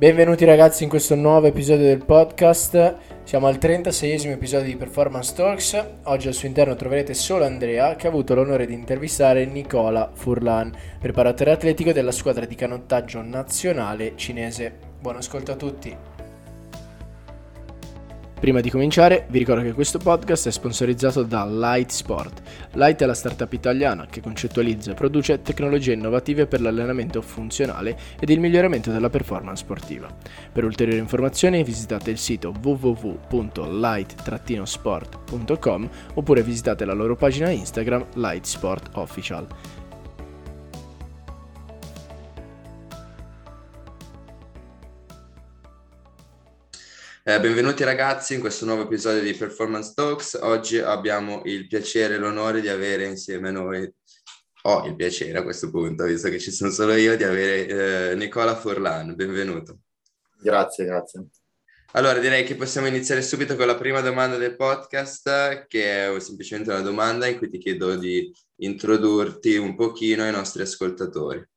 Benvenuti ragazzi in questo nuovo episodio del podcast. Siamo al 36esimo episodio di Performance Talks. Oggi al suo interno troverete solo Andrea che ha avuto l'onore di intervistare Nicola Furlan, preparatore atletico della squadra di canottaggio nazionale cinese. Buon ascolto a tutti. Prima di cominciare, vi ricordo che questo podcast è sponsorizzato da Light Sport. Light è la startup italiana che concettualizza e produce tecnologie innovative per l'allenamento funzionale ed il miglioramento della performance sportiva. Per ulteriori informazioni visitate il sito www.light-sport.com oppure visitate la loro pagina Instagram Light Sport Official. Eh, benvenuti ragazzi in questo nuovo episodio di Performance Talks. Oggi abbiamo il piacere e l'onore di avere insieme a noi, ho il piacere a questo punto, visto che ci sono solo io, di avere eh, Nicola Furlan. Benvenuto. Grazie, grazie. Allora direi che possiamo iniziare subito con la prima domanda del podcast, che è semplicemente una domanda in cui ti chiedo di introdurti un pochino ai nostri ascoltatori.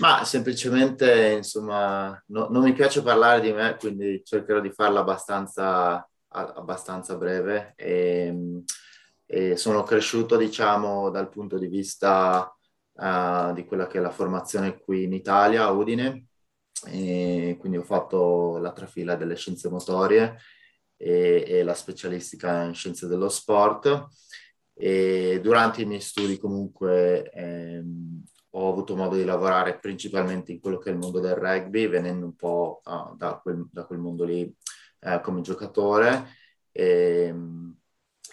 Ma semplicemente, insomma, no, non mi piace parlare di me, quindi cercherò di farla abbastanza, abbastanza breve. E, e, sono cresciuto, diciamo, dal punto di vista uh, di quella che è la formazione qui in Italia, a Udine. E quindi ho fatto la trafila delle scienze motorie e, e la specialistica in scienze dello sport. E durante i miei studi comunque ehm, ho avuto modo di lavorare principalmente in quello che è il mondo del rugby, venendo un po' uh, da, quel, da, quel, mondo lì uh, come giocatore. E, ehm,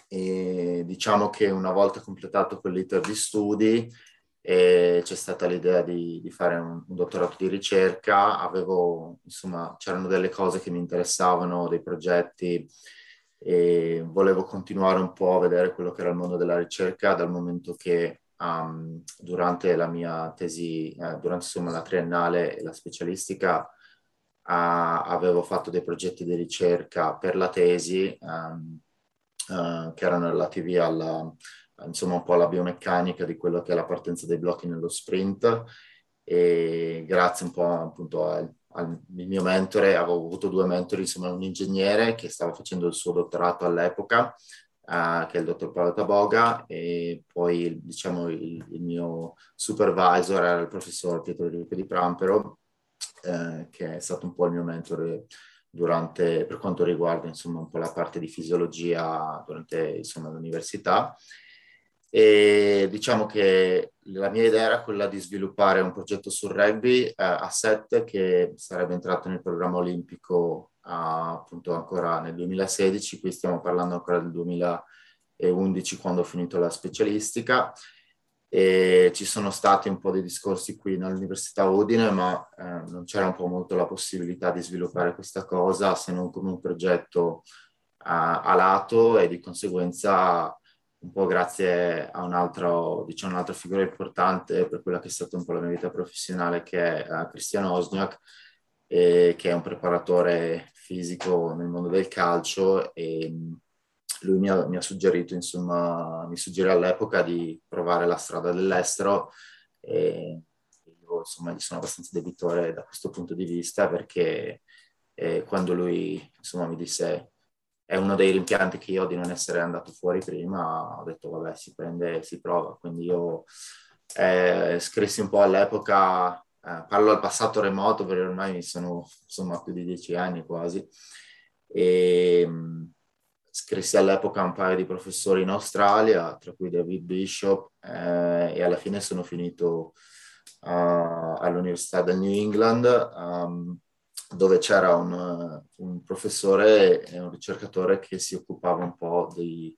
e, diciamo che una volta completato quell'iter di studi c'è stata l'idea di, di fare un, un, dottorato di ricerca, avevo, insomma, c'erano delle cose che mi interessavano, dei progetti e volevo continuare un po' a vedere quello che era il mondo della ricerca dal momento che um, durante la mia tesi, eh, durante insomma, la triennale e la specialistica, uh, avevo fatto dei progetti di ricerca per la tesi um, uh, che erano relativi alla, insomma, un po' alla biomeccanica di quello che è la partenza dei blocchi nello sprint. E grazie un po' appunto al, al mio mentore, avevo avuto due mentori, insomma un ingegnere che stava facendo il suo dottorato all'epoca uh, che è il dottor Paolo Taboga, e poi diciamo il, il mio supervisor era il professor Pietro Enrico di Prampero, eh, che è stato un po' il mio mentore durante, per quanto riguarda insomma un po' la parte di fisiologia durante insomma l'università. E diciamo che la mia idea era quella di sviluppare un progetto sul rugby eh, a 7 che sarebbe entrato nel programma olimpico appunto ancora nel 2016, qui stiamo parlando ancora del 2011 quando ho finito la specialistica. E ci sono stati un po' di discorsi qui all'Università Udine, ma eh, non c'era un po' molto la possibilità di sviluppare questa cosa se non come un progetto a, a lato e di conseguenza un po' grazie a un altro, diciamo, un'altra figura importante per quella che è stata un po' la mia vita professionale che è uh, Cristian Osniak, eh, che è un preparatore fisico nel mondo del calcio e mm, lui mi ha, mi ha suggerito, insomma, mi suggerì all'epoca di provare la strada dell'estero e io insomma gli sono abbastanza debitore da questo punto di vista perché eh, quando lui insomma mi disse è uno dei rimpianti che io ho di non essere andato fuori prima, ho detto vabbè si prende, si prova, quindi io eh, scrissi un po' all'epoca eh, parlo al passato remoto perché ormai sono insomma più di dieci anni quasi. E mh, mm, scrissi all'epoca un paio di professori in Australia, tra cui David Bishop eh, e alla fine sono finito uh, all'Università del New England um, dove c'era un, un, professore e un ricercatore che si occupava un po' di,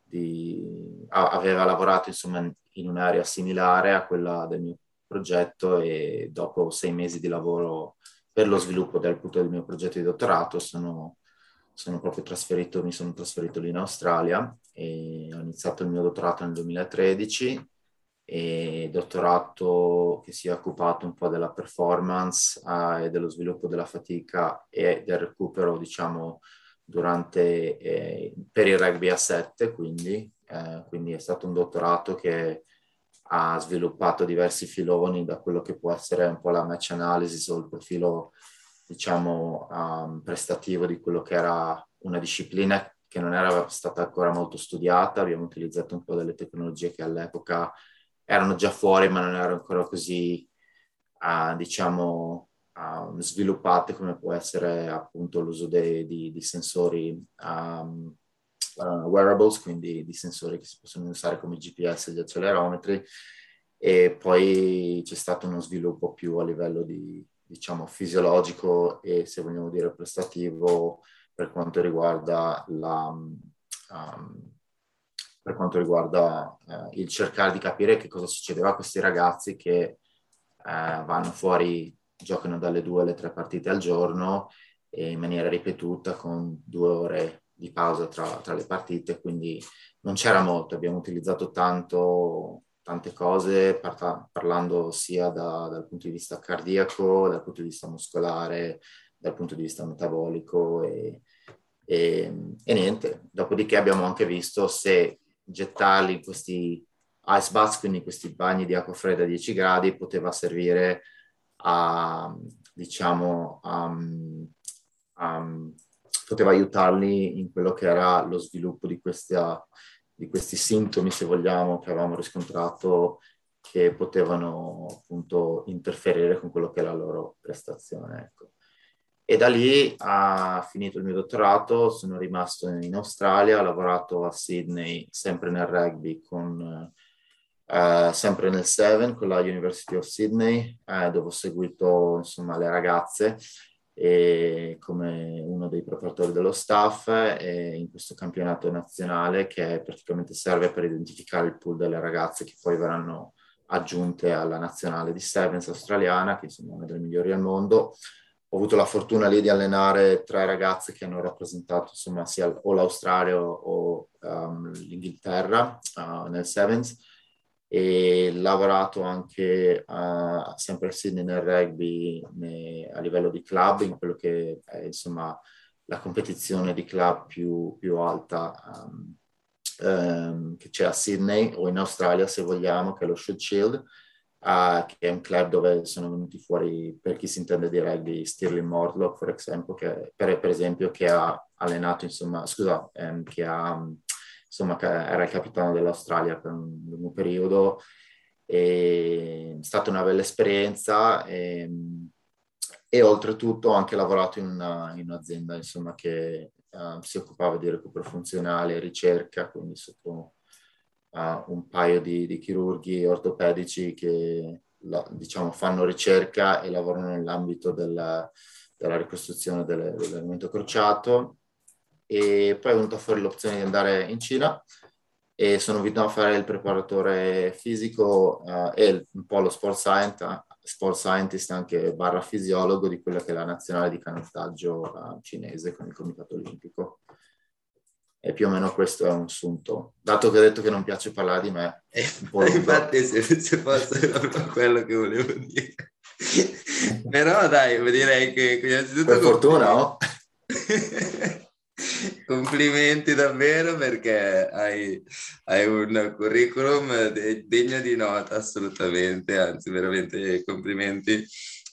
di aveva lavorato insomma in un'area similare a quella del mio progetto e dopo sei mesi di lavoro per lo sviluppo del, del mio progetto di dottorato sono, sono proprio trasferito, mi sono trasferito lì in Australia e ho iniziato il mio dottorato nel 2013 e dottorato che si è occupato un po' della performance eh, e dello sviluppo della fatica e del recupero, diciamo, durante, eh, per il rugby a 7, quindi, eh, quindi è stato un dottorato che ha sviluppato diversi filoni da quello che può essere un po' la match analysis o il profilo, diciamo, um, prestativo di quello che era una disciplina che non era stata ancora molto studiata. Abbiamo utilizzato un po' delle tecnologie che all'epoca erano già fuori, ma non erano ancora così, uh, diciamo, uh, sviluppate come può essere appunto l'uso di, di sensori um, uh, wearables, quindi di sensori che si possono usare come GPS e gli accelerometri, e poi c'è stato uno sviluppo più a livello di, diciamo, fisiologico e, se vogliamo dire, prestativo per quanto riguarda la... Um, per quanto riguarda uh, il cercare di capire che cosa succedeva a questi ragazzi che uh, vanno fuori, giocano dalle due alle tre partite al giorno e in maniera ripetuta con due ore di pausa tra, tra le partite, quindi non c'era molto, abbiamo utilizzato tanto, tante cose parla, parlando sia da, dal punto di vista cardiaco, dal punto di vista muscolare, dal punto di vista metabolico e, e, e niente. Dopodiché abbiamo anche visto se gettarli questi ice baths, quindi questi bagni di acqua fredda a 10 gradi, poteva servire a, diciamo, a, a poteva aiutarli in quello che era lo sviluppo di, questa, di questi sintomi, se vogliamo, che avevamo riscontrato che potevano appunto interferire con quello che è la loro prestazione. Ecco. E da lì ha finito il mio dottorato, sono rimasto in Australia, ho lavorato a Sydney sempre nel rugby, con, eh, sempre nel Seven con la University of Sydney, eh, dove ho seguito insomma le ragazze come uno dei preparatori dello staff in questo campionato nazionale che praticamente serve per identificare il pool delle ragazze che poi verranno aggiunte alla nazionale di Sevens australiana, che insomma è una delle migliori al mondo. Ho avuto la fortuna lì di allenare tre ragazze che hanno rappresentato insomma sia o l'Australia o um, l'Inghilterra uh, nel Sevens e lavorato anche uh, sempre a Sydney nel rugby ne, a livello di club, in quello che è insomma la competizione di club più, più alta um, um, che c'è a Sydney o in Australia se vogliamo, che è lo Shield Shield, uh, che è un club dove sono venuti fuori, per chi si intende di rugby, Stirling Mortlock, per esempio, che, per, per esempio, che ha allenato, insomma, scusa, um, che ha insomma, era il capitano dell'Australia per un lungo periodo. E è stata una bella esperienza e, e oltretutto ho anche lavorato in, una, in un'azienda insomma, che uh, si occupava di recupero funzionale e ricerca, quindi sotto uh, un paio di, di, chirurghi ortopedici che la, diciamo, fanno ricerca e lavorano nell'ambito della, della ricostruzione del, dell'elemento crociato e poi è venuta fuori l'opzione di andare in Cina e sono venuto a fare il preparatore fisico uh, e un po' lo sport scientist, sport scientist anche barra fisiologo di quella che è la nazionale di canottaggio uh, cinese con il comitato olimpico. E più o meno questo è un sunto. Dato che ho detto che non piace parlare di me, eh, infatti se, se fosse proprio quello che volevo dire. Però dai, direi che. Per fortuna, no? Complimenti davvero perché hai, hai un curriculum de- degno di nota assolutamente, anzi veramente complimenti.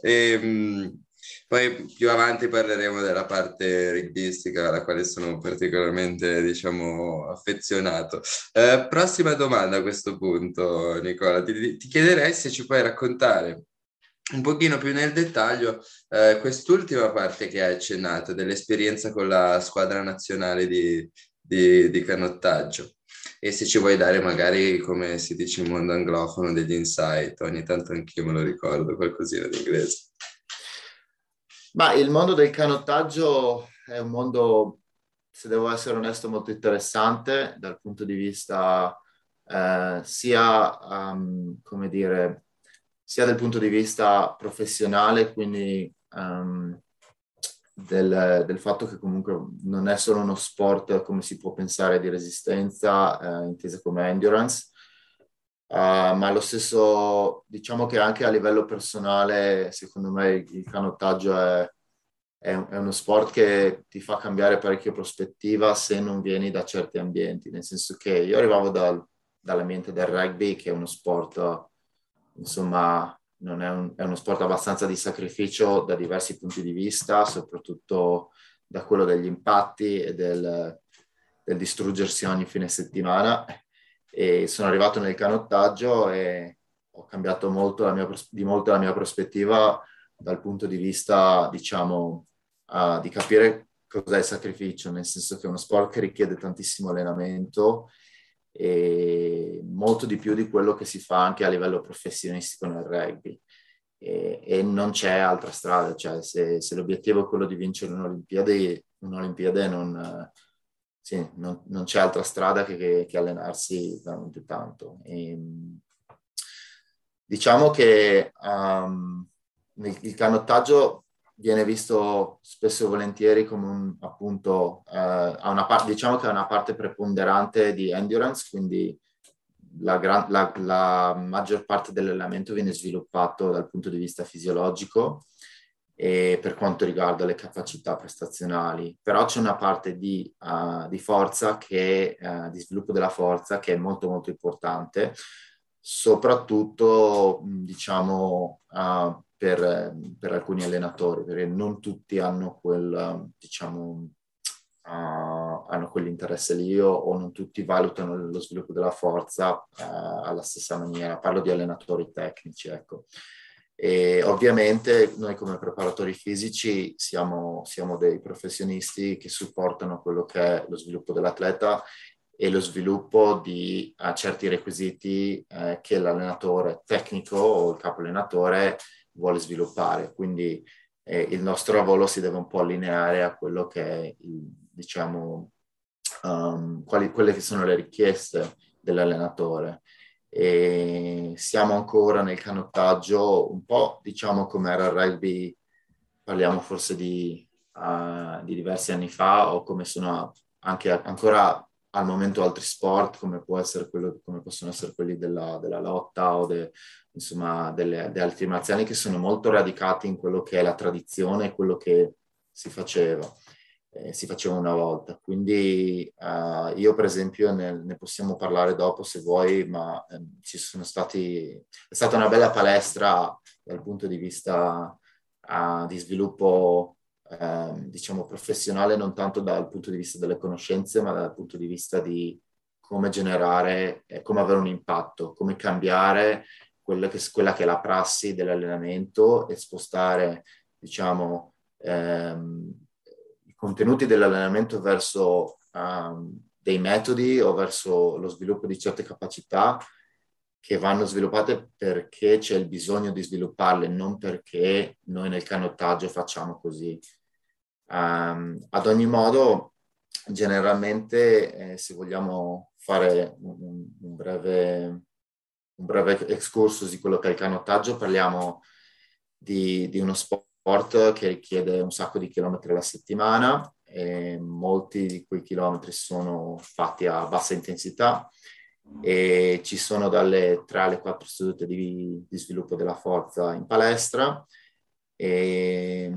E, ehm, mh, poi più avanti parleremo della parte rugbistica alla quale sono particolarmente, diciamo, affezionato. Eh, prossima domanda a questo punto, Nicola. Ti, ti chiederei se ci puoi raccontare un pochino più nel dettaglio eh, quest'ultima parte che hai accennato dell'esperienza con la squadra nazionale di, di, di, canottaggio. E se ci vuoi dare magari come si dice in mondo anglofono degli insight. Ogni tanto anch'io me lo ricordo qualcosina di inglese. Ma il mondo del canottaggio è un mondo se devo essere onesto molto interessante dal punto di vista eh, sia um, come dire sia dal punto di vista professionale, quindi um, del, del, fatto che comunque non è solo uno sport come si può pensare di resistenza, eh, intesa come endurance, uh, ma allo stesso, diciamo che anche a livello personale, secondo me il canottaggio è, è, è uno sport che ti fa cambiare parecchio prospettiva se non vieni da certi ambienti, nel senso che io arrivavo dal dall'ambiente del rugby, che è uno sport, insomma, è, un, è uno sport abbastanza di sacrificio da diversi punti di vista, soprattutto da quello degli impatti e del, del distruggersi ogni fine settimana. E sono arrivato nel canottaggio e ho cambiato molto mia, di molto la mia prospettiva dal punto di vista, diciamo, uh, di capire cos'è il sacrificio, nel senso che è uno sport che richiede tantissimo allenamento e molto di più di quello che si fa anche a livello professionistico nel rugby. E, e non c'è altra strada, cioè se, se, l'obiettivo è quello di vincere un'Olimpiade, un'Olimpiade non, sì, non, non c'è altra strada che, che, che allenarsi veramente tanto. E, diciamo che um, il canottaggio viene visto spesso e volentieri come un, appunto, eh, parte, diciamo che è una parte preponderante di endurance, quindi la, gran, la, la maggior parte dell'allenamento viene sviluppato dal punto di vista fisiologico e per quanto riguarda le capacità prestazionali, però c'è una parte di, uh, di forza che, uh, di sviluppo della forza che è molto molto importante, soprattutto diciamo uh, per, per, alcuni allenatori, perché non tutti hanno quel, diciamo, uh, hanno quell'interesse lì o, o, non tutti valutano lo sviluppo della forza uh, alla stessa maniera. Parlo di allenatori tecnici, ecco. E ovviamente noi come preparatori fisici siamo, siamo dei professionisti che supportano quello che è lo sviluppo dell'atleta e lo sviluppo di uh, certi requisiti eh, che l'allenatore tecnico o il capo allenatore vuole sviluppare. Quindi eh, il nostro lavoro si deve un po' allineare a quello che è, il, diciamo, um, quali, quelle che sono le richieste dell'allenatore. E siamo ancora nel canottaggio un po', diciamo, come era il rugby, parliamo forse di, uh, di diversi anni fa o come sono anche ancora al momento altri sport come, può essere quello, come possono essere quelli della, della lotta o de, insomma, delle, delle arti marziali che sono molto radicati in quello che è la tradizione, quello che si faceva, eh, si faceva una volta. Quindi uh, io per esempio ne, ne, possiamo parlare dopo se vuoi, ma eh, ci sono stati, è stata una bella palestra dal punto di vista uh, di sviluppo eh, diciamo professionale, non tanto dal punto di vista delle conoscenze, ma dal punto di vista di come generare, eh, come avere un impatto, come cambiare quella che, quella che è la prassi dell'allenamento e spostare, diciamo, ehm, i contenuti dell'allenamento verso um, dei metodi o verso lo sviluppo di certe capacità che vanno sviluppate perché c'è il bisogno di svilupparle, non perché noi nel canottaggio facciamo così. Um, ad ogni modo, generalmente, eh, se vogliamo fare un, un breve un breve excursus di quello che è il canottaggio, parliamo di, di uno sport che richiede un sacco di chilometri alla settimana e molti di quei chilometri sono fatti a bassa intensità e ci sono dalle 3 alle 4 sedute di, di sviluppo della forza in palestra e,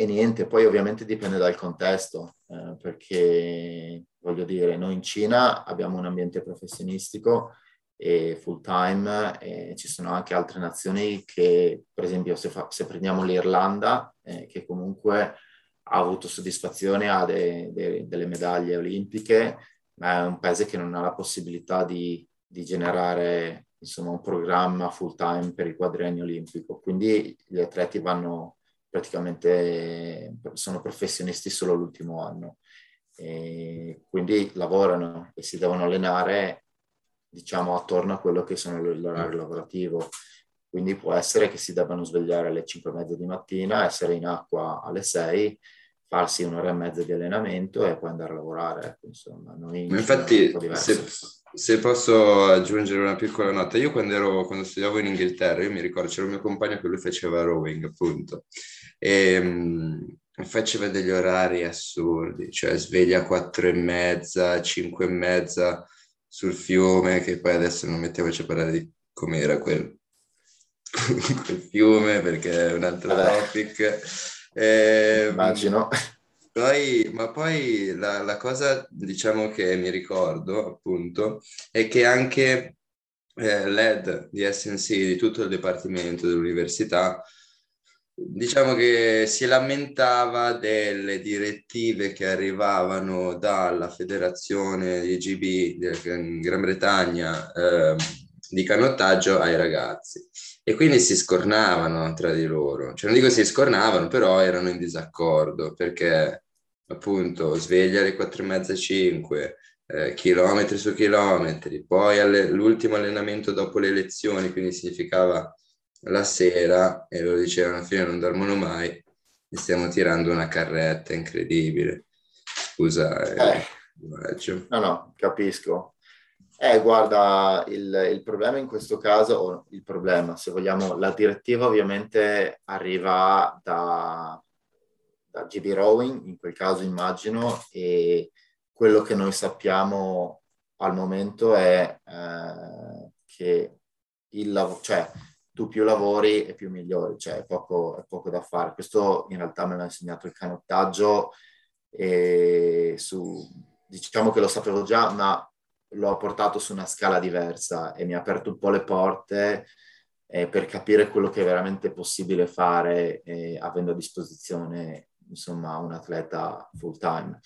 e, niente, poi ovviamente dipende dal contesto eh, perché voglio dire, noi in Cina abbiamo un ambiente professionistico e full time e ci sono anche altre nazioni che, per esempio, se, fa, se prendiamo l'Irlanda, eh, che comunque ha avuto soddisfazione, ha de, de, delle medaglie olimpiche, ma è un paese che non ha la possibilità di, di generare insomma, un programma full time per il quadriennio olimpico. Quindi gli atleti vanno praticamente, sono professionisti solo l'ultimo anno. E quindi lavorano e si devono allenare diciamo, attorno a quello che sono l'orario lavorativo. Quindi può essere che si debbano svegliare alle 5 e mezza di mattina, essere in acqua alle 6, farsi un'ora e mezza di allenamento e poi andare a lavorare. Ecco, insomma, noi Infatti, se, se, posso aggiungere una piccola nota, io quando, ero, quando studiavo in Inghilterra, io mi ricordo, c'era un mio compagno che lui faceva rowing, appunto, e um, faceva degli orari assurdi, cioè sveglia a 4 e mezza, 5 e mezza, sul fiume, che poi adesso non mettiamoci a parlare di com'era quel, quel fiume perché è un altro Vabbè. topic. Eh, Immagino. Poi, ma poi la, la, cosa, diciamo, che mi ricordo, appunto, è che anche eh, l'ED di SNC, di tutto il dipartimento dell'università, diciamo che si lamentava delle direttive che arrivavano dalla federazione di GB in Gran Bretagna eh, di canottaggio ai ragazzi e quindi si scornavano tra di loro. Cioè, non dico si scornavano, però erano in disaccordo perché appunto sveglia alle 4 e mezza 5, eh, chilometri su chilometri, poi alle, l'ultimo allenamento dopo le lezioni, quindi significava la sera, e lo dicevano, alla fine non dormono mai, e stiamo tirando una carretta incredibile. Scusa, eh, no, no, capisco. Eh, guarda, il, il, problema in questo caso, o il problema, se vogliamo, la direttiva ovviamente arriva da, da GB Rowing, in quel caso immagino, e quello che noi sappiamo al momento è eh, che il lavoro, cioè tu più lavori e più migliori, cioè è poco, è poco da fare. Questo in realtà me l'ha insegnato il canottaggio e su, diciamo che lo sapevo già, ma l'ho portato su una scala diversa e mi ha aperto un po' le porte eh, per capire quello che è veramente possibile fare eh, avendo a disposizione insomma un atleta full time.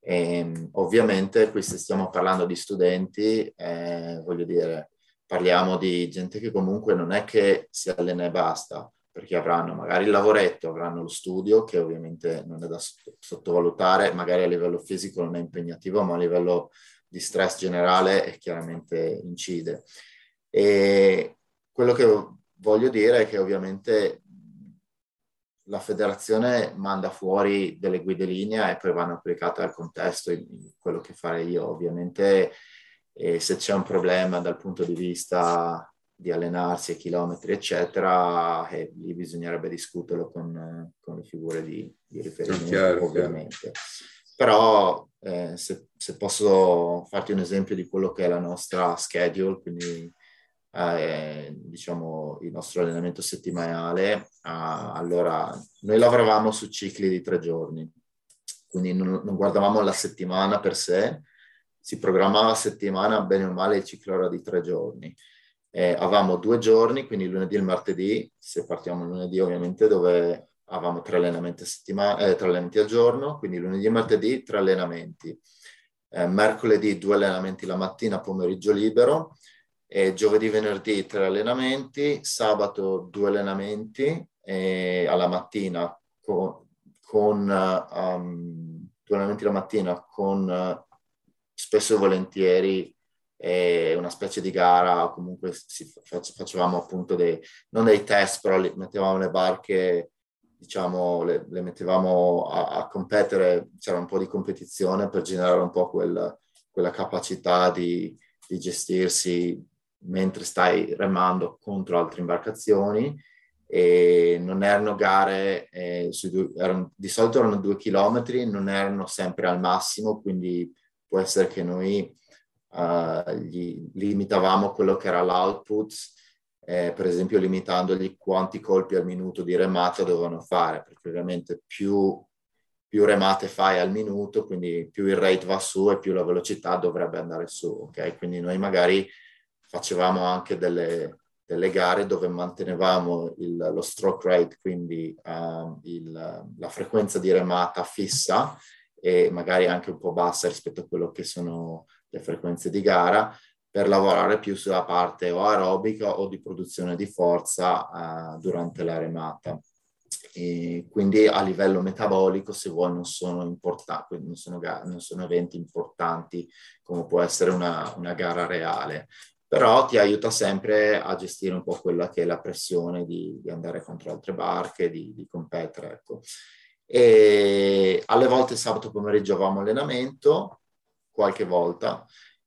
E, ehm, ovviamente qui se stiamo parlando di studenti, eh, voglio dire, parliamo di gente che comunque non è che si allena e basta, perché avranno magari il lavoretto, avranno lo studio, che ovviamente non è da sottovalutare, magari a livello fisico non è impegnativo, ma a livello di stress generale chiaramente incide. E quello che voglio dire è che ovviamente la federazione manda fuori delle guide linea e poi vanno applicate al contesto, quello che farei io. Ovviamente eh, se c'è un problema dal punto di vista di allenarsi a chilometri, eccetera, eh, lì bisognerebbe discuterlo con, con le figure di, di riferimento, chiaro, ovviamente. Chiaro. Però eh, se, se, posso farti un esempio di quello che è la nostra schedule, quindi eh, diciamo il nostro allenamento settimanale, ah, allora noi lavoravamo su cicli di tre giorni, quindi non, non, guardavamo la settimana per sé, si programmava la settimana bene o male il ciclo era di tre giorni. Eh, avevamo due giorni, quindi lunedì e il martedì, se partiamo lunedì ovviamente dove avevamo tre allenamenti, settima- eh, tre allenamenti al giorno, quindi lunedì e martedì tre allenamenti. Eh, mercoledì due allenamenti la mattina, pomeriggio libero, e giovedì, venerdì tre allenamenti, sabato due allenamenti eh, alla mattina con, con um, due allenamenti la mattina con uh, spesso e volentieri eh, una specie di gara o comunque si, facevamo appunto dei, non dei test, però li, mettevamo le barche, diciamo, le, le mettevamo a, a, competere, c'era un po' di competizione per generare un po' quel, quella capacità di, di gestirsi mentre stai remando contro altre imbarcazioni. E non erano gare, eh, due, erano, di solito erano due chilometri, non erano sempre al massimo, quindi può essere che noi uh, gli limitavamo quello che era l'output, eh, per esempio limitandogli quanti colpi al minuto di remata dovevano fare, perché ovviamente più, più remate fai al minuto, quindi più il rate va su e più la velocità dovrebbe andare su, ok? Quindi noi magari facevamo anche delle, delle gare dove mantenevamo il, lo stroke rate, quindi uh, il, la frequenza di remata fissa e magari anche un po' bassa rispetto a quello che sono le frequenze di gara, per lavorare più sulla parte o aerobica o di produzione di forza uh, durante la remata. E quindi a livello metabolico, se vuoi, non sono importanti, non sono, non sono eventi importanti come può essere una, una gara reale però ti aiuta sempre a gestire un po' quella che è la pressione di, di andare contro altre barche, di, di competere. Ecco. E alle volte sabato pomeriggio avevamo allenamento, qualche volta,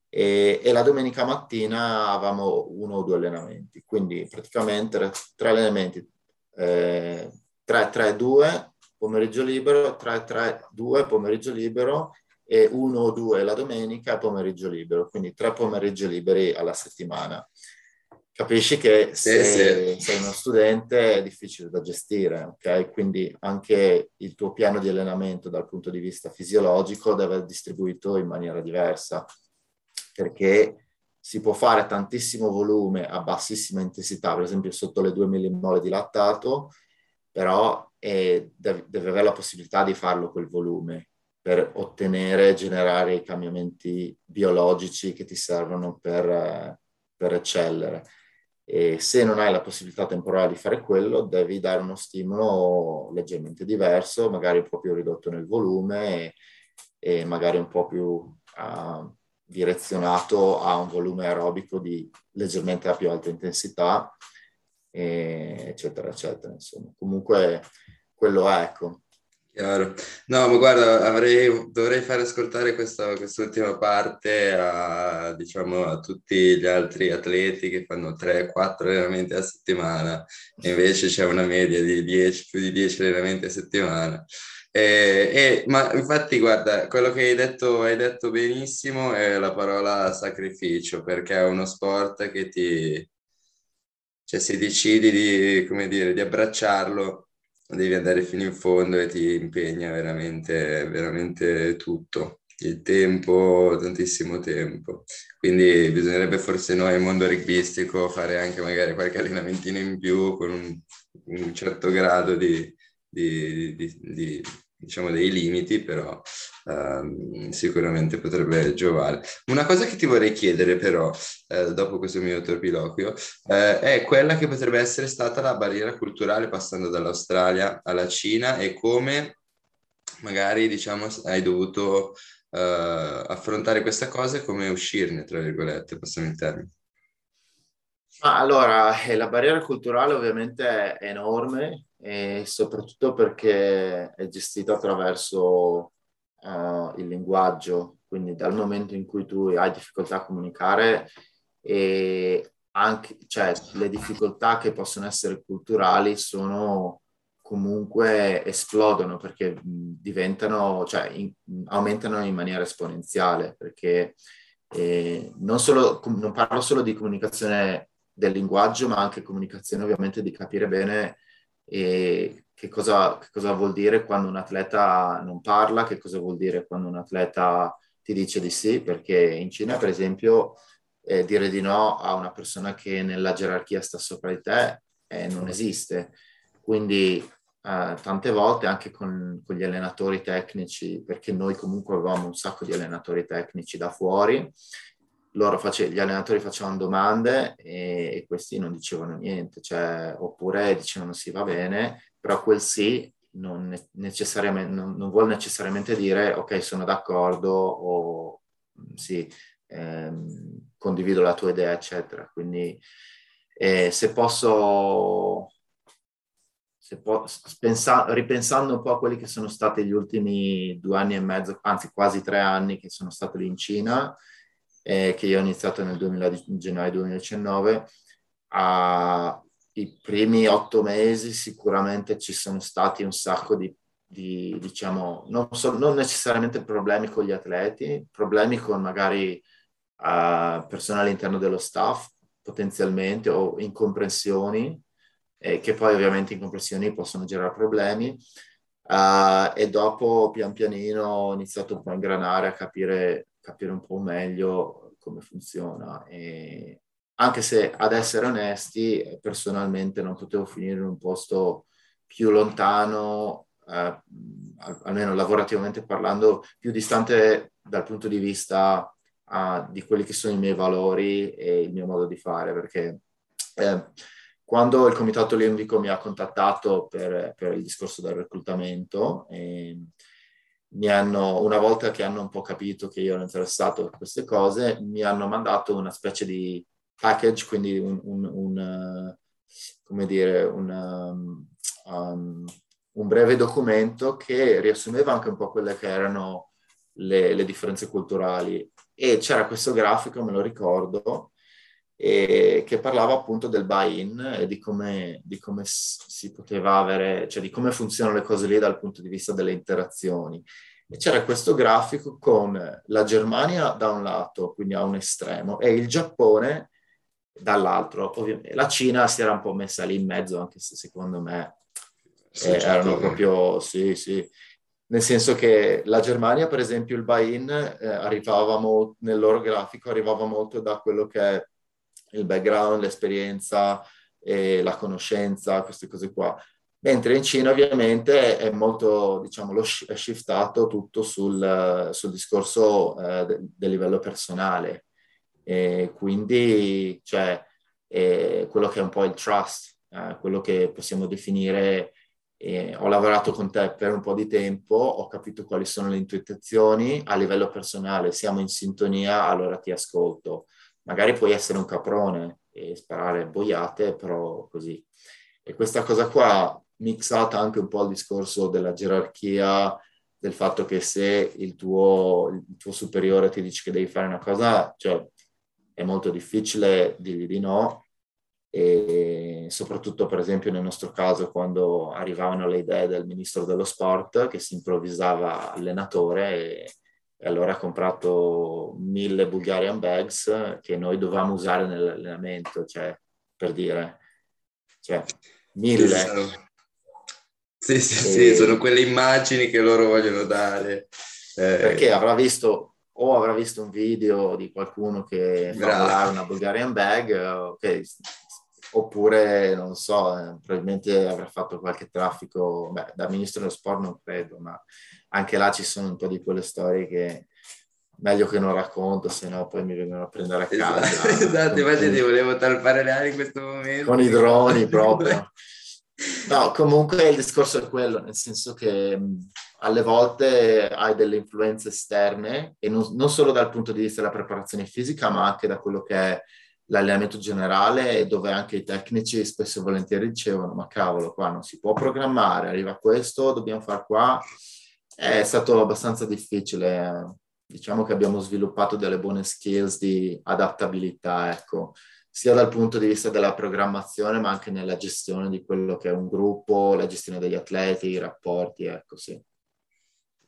e, e, la domenica mattina avevamo uno o due allenamenti, quindi praticamente tre allenamenti, eh, 3-3-2 pomeriggio libero, 3-3-2 pomeriggio libero e uno o due la domenica pomeriggio libero, quindi tre pomeriggi liberi alla settimana. Capisci che se sì, sì. sei uno studente è difficile da gestire, ok? Quindi anche il tuo piano di allenamento dal punto di vista fisiologico deve essere distribuito in maniera diversa, perché si può fare tantissimo volume a bassissima intensità, per esempio sotto le 2 millimole di lattato, però deve, deve avere la possibilità di farlo quel volume per ottenere e generare i cambiamenti biologici che ti servono per, per eccellere e se non hai la possibilità temporale di fare quello, devi dare uno stimolo leggermente diverso, magari un po' più ridotto nel volume e, e magari un po' più uh, direzionato a un volume aerobico di leggermente a più alta intensità, eccetera, eccetera. Insomma, comunque quello è, ecco. Chiaro. No, ma guarda, avrei, dovrei fare ascoltare questa, quest'ultima parte a, diciamo, a tutti gli altri atleti che fanno 3-4 allenamenti a settimana, e invece c'è una media di 10, più di 10 allenamenti a settimana. E, e, ma infatti, guarda, quello che hai detto, hai detto benissimo è la parola sacrificio, perché è uno sport che ti... Cioè, se decidi di, come dire, di abbracciarlo, devi andare fino in fondo e ti impegna veramente, veramente tutto, il tempo, tantissimo tempo. Quindi bisognerebbe forse noi, mondo rugbyistico, fare anche magari qualche allenamentino in più con un, un certo grado di, di, di, di diciamo, dei limiti, però um, sicuramente potrebbe giovare. Una cosa che ti vorrei chiedere però, eh, dopo questo mio torpiloquio, eh, è quella che potrebbe essere stata la barriera culturale passando dall'Australia alla Cina e come magari, diciamo, hai dovuto uh, affrontare questa cosa e come uscirne, tra virgolette, passiamo in termini. allora, eh, la barriera culturale ovviamente è enorme e soprattutto perché è gestito attraverso uh, il linguaggio, quindi dal momento in cui tu hai difficoltà a comunicare e anche cioè, le difficoltà che possono essere culturali sono comunque esplodono perché diventano, cioè in, aumentano in maniera esponenziale perché eh, non, solo, non parlo solo di comunicazione del linguaggio ma anche comunicazione ovviamente di capire bene e che cosa, che cosa vuol dire quando un atleta non parla, che cosa vuol dire quando un atleta ti dice di sì, perché in Cina, per esempio, eh, dire di no a una persona che nella gerarchia sta sopra di te eh, non esiste. Quindi eh, tante volte anche con, con, gli allenatori tecnici, perché noi comunque avevamo un sacco di allenatori tecnici da fuori, face- gli allenatori facevano domande e, e, questi non dicevano niente, cioè, oppure dicevano sì va bene, però quel sì non, necessariamente, non, non vuole necessariamente dire ok sono d'accordo o sì, ehm, condivido la tua idea eccetera. Quindi eh, se posso se po- pensa- ripensando un po' a quelli che sono stati gli ultimi due anni e mezzo, anzi quasi tre anni che sono stato lì in Cina, eh, che io ho iniziato nel 2000, gennaio 2019, a, i primi otto mesi sicuramente ci sono stati un sacco di, di diciamo, non, so, non, necessariamente problemi con gli atleti, problemi con magari uh, persone all'interno dello staff potenzialmente o incomprensioni, eh, che poi ovviamente incomprensioni possono generare problemi. Uh, e dopo pian pianino ho iniziato un po' a ingranare, a capire capire un po' meglio come funziona. E anche se ad essere onesti, personalmente non potevo finire in un posto più lontano, eh, almeno lavorativamente parlando, più distante dal punto di vista uh, di quelli che sono i miei valori e il mio modo di fare, perché eh, quando il Comitato Olimpico mi ha contattato per, per il discorso del reclutamento, eh, mi hanno, una volta che hanno un po' capito che io ero interessato a queste cose, mi hanno mandato una specie di package, quindi un, un, un come dire, un, um, un, breve documento che riassumeva anche un po' quelle che erano le, le differenze culturali. E c'era questo grafico, me lo ricordo, che parlava appunto del buy-in e di come, di come, si poteva avere, cioè di come funzionano le cose lì dal punto di vista delle interazioni. E c'era questo grafico con la Germania da un lato, quindi a un estremo, e il Giappone dall'altro, ovviamente, la Cina si era un po' messa lì in mezzo, anche se secondo me eh, erano proprio, sì, sì, nel senso che la Germania, per esempio, il buy-in eh, arrivava mo- nel loro grafico, arrivava molto da quello che è il background, l'esperienza, e la conoscenza, queste cose qua. Mentre in Cina ovviamente è molto, diciamo, lo sh- è shiftato tutto sul, sul discorso eh, de- del livello personale. E quindi, cioè, eh, quello che è un po' il trust, eh, quello che possiamo definire eh, ho lavorato con te per un po' di tempo, ho capito quali sono le intuizioni, a livello personale siamo in sintonia, allora ti ascolto. Magari puoi essere un caprone e sparare boiate, però così. E questa cosa qua, mixata anche un po' al discorso della gerarchia, del fatto che se il tuo, il tuo superiore ti dice che devi fare una cosa, cioè è molto difficile dirgli di no, e soprattutto per esempio nel nostro caso quando arrivavano le idee del ministro dello sport che si improvvisava allenatore e, e allora ha comprato mille Bulgarian bags che noi dovevamo usare nell'allenamento, cioè per dire, cioè mille. Sì, sì, sì, e... sono quelle immagini che loro vogliono dare. Eh... Perché avrà visto o avrà visto un video di qualcuno che fa una Bulgarian bag, ok, oppure non so, eh, probabilmente avrà fatto qualche traffico, beh, da ministro dello sport non credo, ma anche là ci sono un po' di quelle storie che meglio che non racconto, se no poi mi vengono a prendere a esatto, casa. Esatto, infatti ti volevo talpare le ali in questo momento. Con i droni proprio. No, comunque il discorso è quello, nel senso che alle volte hai delle influenze esterne e non, non, solo dal punto di vista della preparazione fisica, ma anche da quello che è l'allenamento generale dove anche i tecnici spesso e volentieri dicevano ma cavolo qua non si può programmare, arriva questo, dobbiamo fare qua. È stato abbastanza difficile, diciamo che abbiamo sviluppato delle buone skills di adattabilità, ecco, sia dal punto di vista della programmazione ma anche nella gestione di quello che è un gruppo, la gestione degli atleti, i rapporti, ecco sì.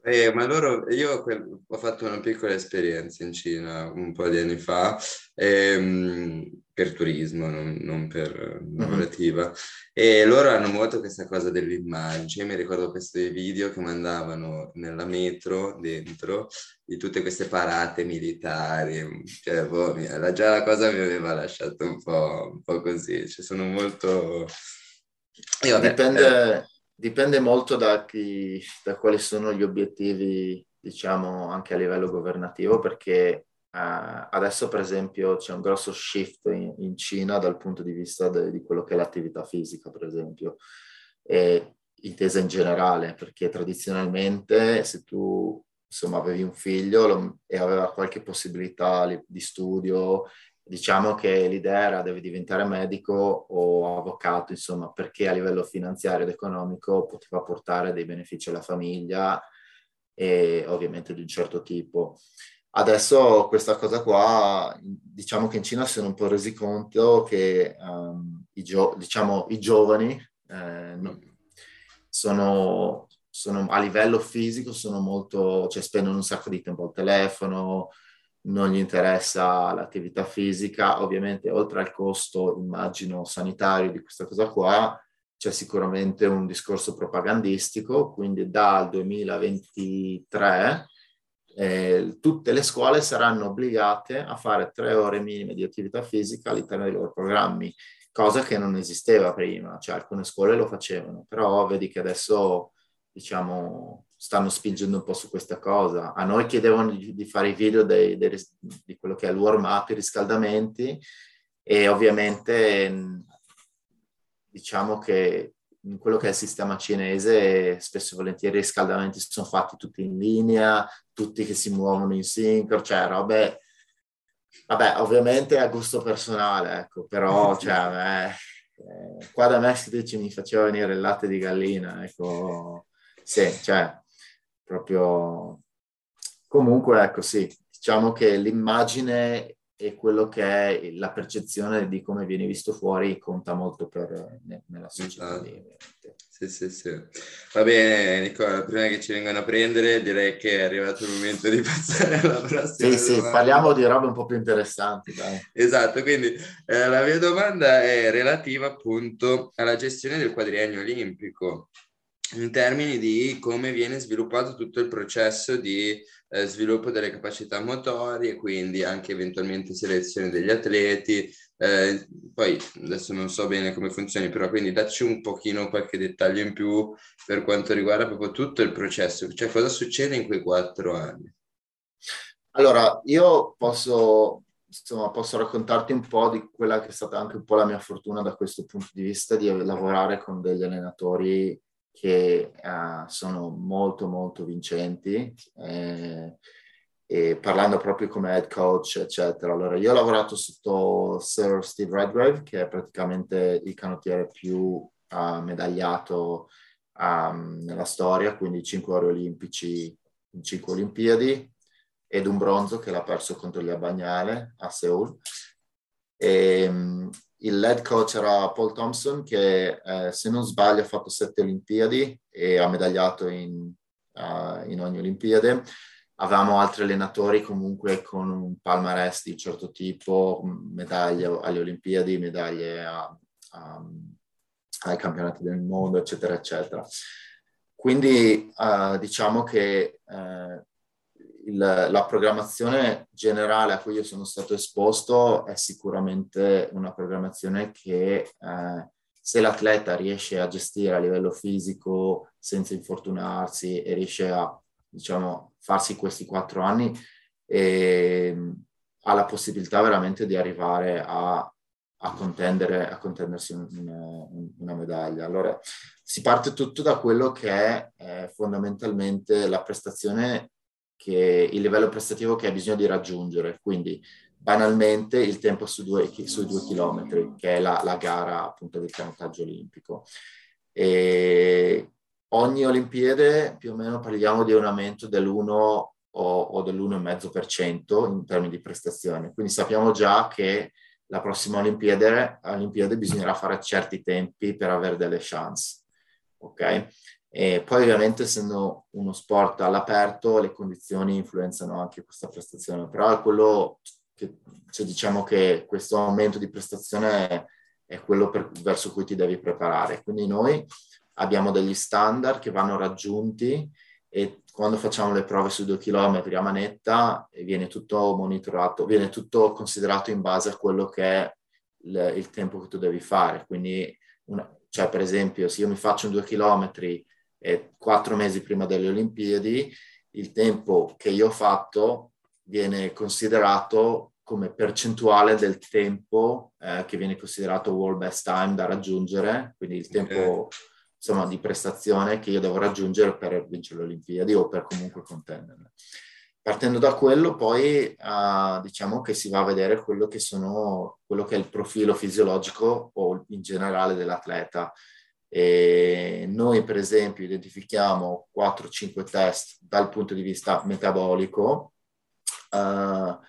Eh, ma loro, io ho fatto una piccola esperienza in Cina un po' di anni fa, ehm, per turismo, non, non per mhm. lavorativa, mm-hmm. e loro hanno molto questa cosa dell'immagine. Mi ricordo questi video che mandavano nella metro dentro di tutte queste parate militari, cioè, boh, già la cosa mi aveva lasciato un po', un po così, cioè, sono molto... Io, vabbè, Dipende... Eh, Dipende molto da, chi, da quali sono gli obiettivi, diciamo, anche a livello governativo, perché Uh, adesso, per esempio, c'è un grosso shift in, in Cina dal punto di vista de, di quello che è l'attività fisica, per esempio, e intesa in generale, perché tradizionalmente se tu insomma avevi un figlio lo, e aveva qualche possibilità di studio diciamo che l'idea era devi diventare medico o avvocato, insomma, perché a livello finanziario ed economico poteva portare dei benefici alla famiglia e ovviamente di un certo tipo. Adesso questa cosa qua, diciamo che in Cina si sono un po' resi conto che um, i, gio- diciamo, i giovani eh, no, sono, sono, a livello fisico sono molto, cioè spendono un sacco di tempo al telefono, non gli interessa l'attività fisica, ovviamente oltre al costo, immagino, sanitario di questa cosa qua, c'è sicuramente un discorso propagandistico, quindi dal 2023 eh, tutte le scuole saranno obbligate a fare tre ore minime di attività fisica all'interno dei loro programmi, cosa che non esisteva prima, cioè alcune scuole lo facevano, però vedi che adesso diciamo stanno spingendo un po' su questa cosa. A noi chiedevano di, di fare i video dei, dei, di quello che è il warm up, i riscaldamenti e ovviamente diciamo che in quello che è il sistema cinese spesso e volentieri i riscaldamenti sono fatti tutti in linea, tutti che si muovono in sincro, cioè robe... Vabbè, ovviamente a gusto personale, ecco, però cioè, a eh, qua da me si dice mi faceva venire il latte di gallina, ecco, sì, cioè, proprio... Comunque, ecco, sì, diciamo che l'immagine e quello che è la percezione di come viene visto fuori conta molto per, nella società. Esatto. Sì, sì, sì. Va bene, Nicola, prima che ci vengano a prendere, direi che è arrivato il momento di passare alla prossima. Sì, sì, parliamo di robe un po' più interessanti. Dai. Esatto, quindi eh, la mia domanda è relativa appunto alla gestione del quadriennio olimpico in termini di come viene sviluppato tutto il processo di eh, sviluppo delle capacità motorie, quindi anche eventualmente selezione degli atleti. Eh, poi adesso non so bene come funzioni, però quindi dacci un pochino qualche dettaglio in più per quanto riguarda proprio tutto il processo, cioè cosa succede in quei quattro anni. Allora, io posso, insomma, posso raccontarti un po' di quella che è stata anche un po' la mia fortuna da questo punto di vista di lavorare con degli allenatori che uh, sono molto molto vincenti eh, e parlando proprio come head coach eccetera. Allora io ho lavorato sotto Sir Steve Redgrave che è praticamente il canottiere più uh, medagliato um, nella storia quindi 5 ori olimpici in 5 olimpiadi ed un bronzo che l'ha perso contro gli Bagnale a Seoul. E, um, il lead coach era Paul Thompson che eh, se non sbaglio ha fatto sette Olimpiadi e ha medagliato in, uh, in, ogni Olimpiade. Avevamo altri allenatori comunque con un palmarès di un certo tipo, medaglie alle Olimpiadi, medaglie a, a, ai campionati del mondo, eccetera, eccetera. Quindi uh, diciamo che uh, il, la programmazione generale a cui io sono stato esposto è sicuramente una programmazione che eh, se l'atleta riesce a gestire a livello fisico senza infortunarsi e riesce a diciamo, farsi questi quattro anni, eh, ha la possibilità veramente di arrivare a, a, contendere, a contendersi un, un, una medaglia. Allora, si parte tutto da quello che è eh, fondamentalmente la prestazione che il livello prestativo che hai bisogno di raggiungere, quindi banalmente il tempo su due, sui due chilometri, che è la, la gara appunto del canottaggio olimpico. E ogni Olimpiade più o meno parliamo di un aumento dell'1 o, o dell'1,5% in termini di prestazione, quindi sappiamo già che la prossima Olimpiade, Olimpiade bisognerà fare certi tempi per avere delle chance. Ok? E poi ovviamente essendo uno sport all'aperto le condizioni influenzano anche questa prestazione, però è quello che cioè diciamo che questo aumento di prestazione è, è quello per, verso cui ti devi preparare. Quindi noi abbiamo degli standard che vanno raggiunti e quando facciamo le prove su due chilometri a manetta viene tutto monitorato, viene tutto considerato in base a quello che è il, il tempo che tu devi fare. Quindi, una, cioè per esempio, se io mi faccio un due chilometri e quattro mesi prima delle Olimpiadi, il tempo che io ho fatto viene considerato come percentuale del tempo eh, che viene considerato world best time da raggiungere, quindi il tempo insomma, di prestazione che io devo raggiungere per vincere le Olimpiadi o per comunque contenderle. Partendo da quello, poi uh, diciamo che si va a vedere quello che, sono, quello che è il profilo fisiologico o in generale dell'atleta. E noi, per esempio, identifichiamo 4-5 test dal punto di vista metabolico, uh,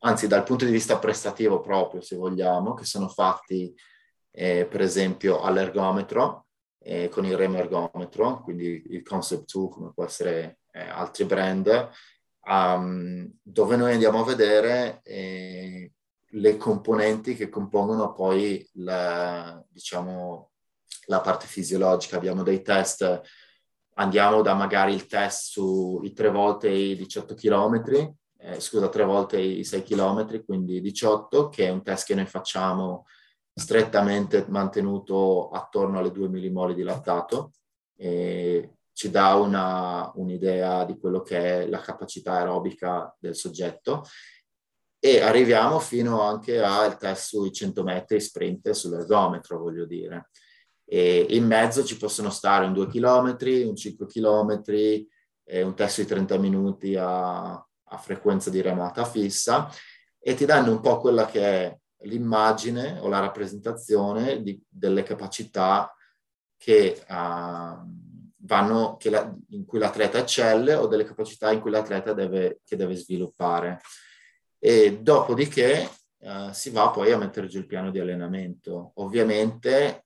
anzi dal punto di vista prestativo proprio, se vogliamo, che sono fatti, eh, per esempio, all'ergometro, eh, con il remo ergometro, quindi il Concept 2, come può essere eh, altri brand, um, dove noi andiamo a vedere eh, le componenti che compongono poi la, diciamo, la parte fisiologica, abbiamo dei test, andiamo da magari il test sui tre volte i 18 km, eh, scusa, tre volte i 6 km, quindi 18, che è un test che noi facciamo strettamente mantenuto attorno alle 2 millimoli di lattato e ci dà una, un'idea di quello che è la capacità aerobica del soggetto. E arriviamo fino anche al test sui 100 metri sprint sull'ergometro, voglio dire e in mezzo ci possono stare un 2 km, un 5 km, un test di 30 minuti a, a, frequenza di remata fissa e ti danno un po' quella che è l'immagine o la rappresentazione di, delle capacità che, uh, vanno, che la, in cui l'atleta eccelle o delle capacità in cui l'atleta deve, deve sviluppare. E dopodiché uh, si va poi a mettere giù il piano di allenamento. Ovviamente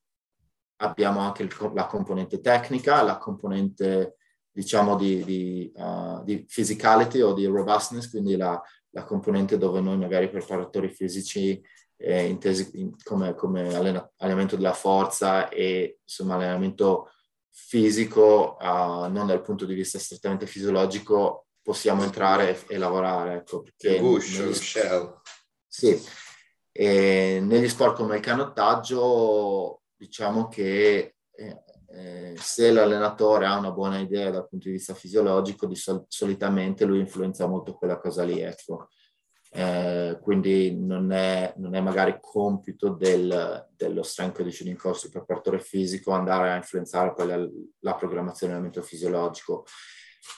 abbiamo anche il, la componente tecnica, la componente diciamo di, di, uh, di, physicality o di robustness, quindi la, la, componente dove noi magari preparatori fisici eh, intesi in, come, come allenamento della forza e insomma allenamento fisico, uh, non dal punto di vista strettamente fisiologico, possiamo entrare e, e lavorare. Ecco, perché guscio, negli, shell. Sì, e negli sport come il canottaggio diciamo che eh, eh, se l'allenatore ha una buona idea dal punto di vista fisiologico, di sol- solitamente lui influenza molto quella cosa lì, ecco. Eh, quindi non è, non è, magari compito del, dello strength conditioning coach, preparatore fisico, andare a influenzare poi la, la programmazione dell'allenamento fisiologico.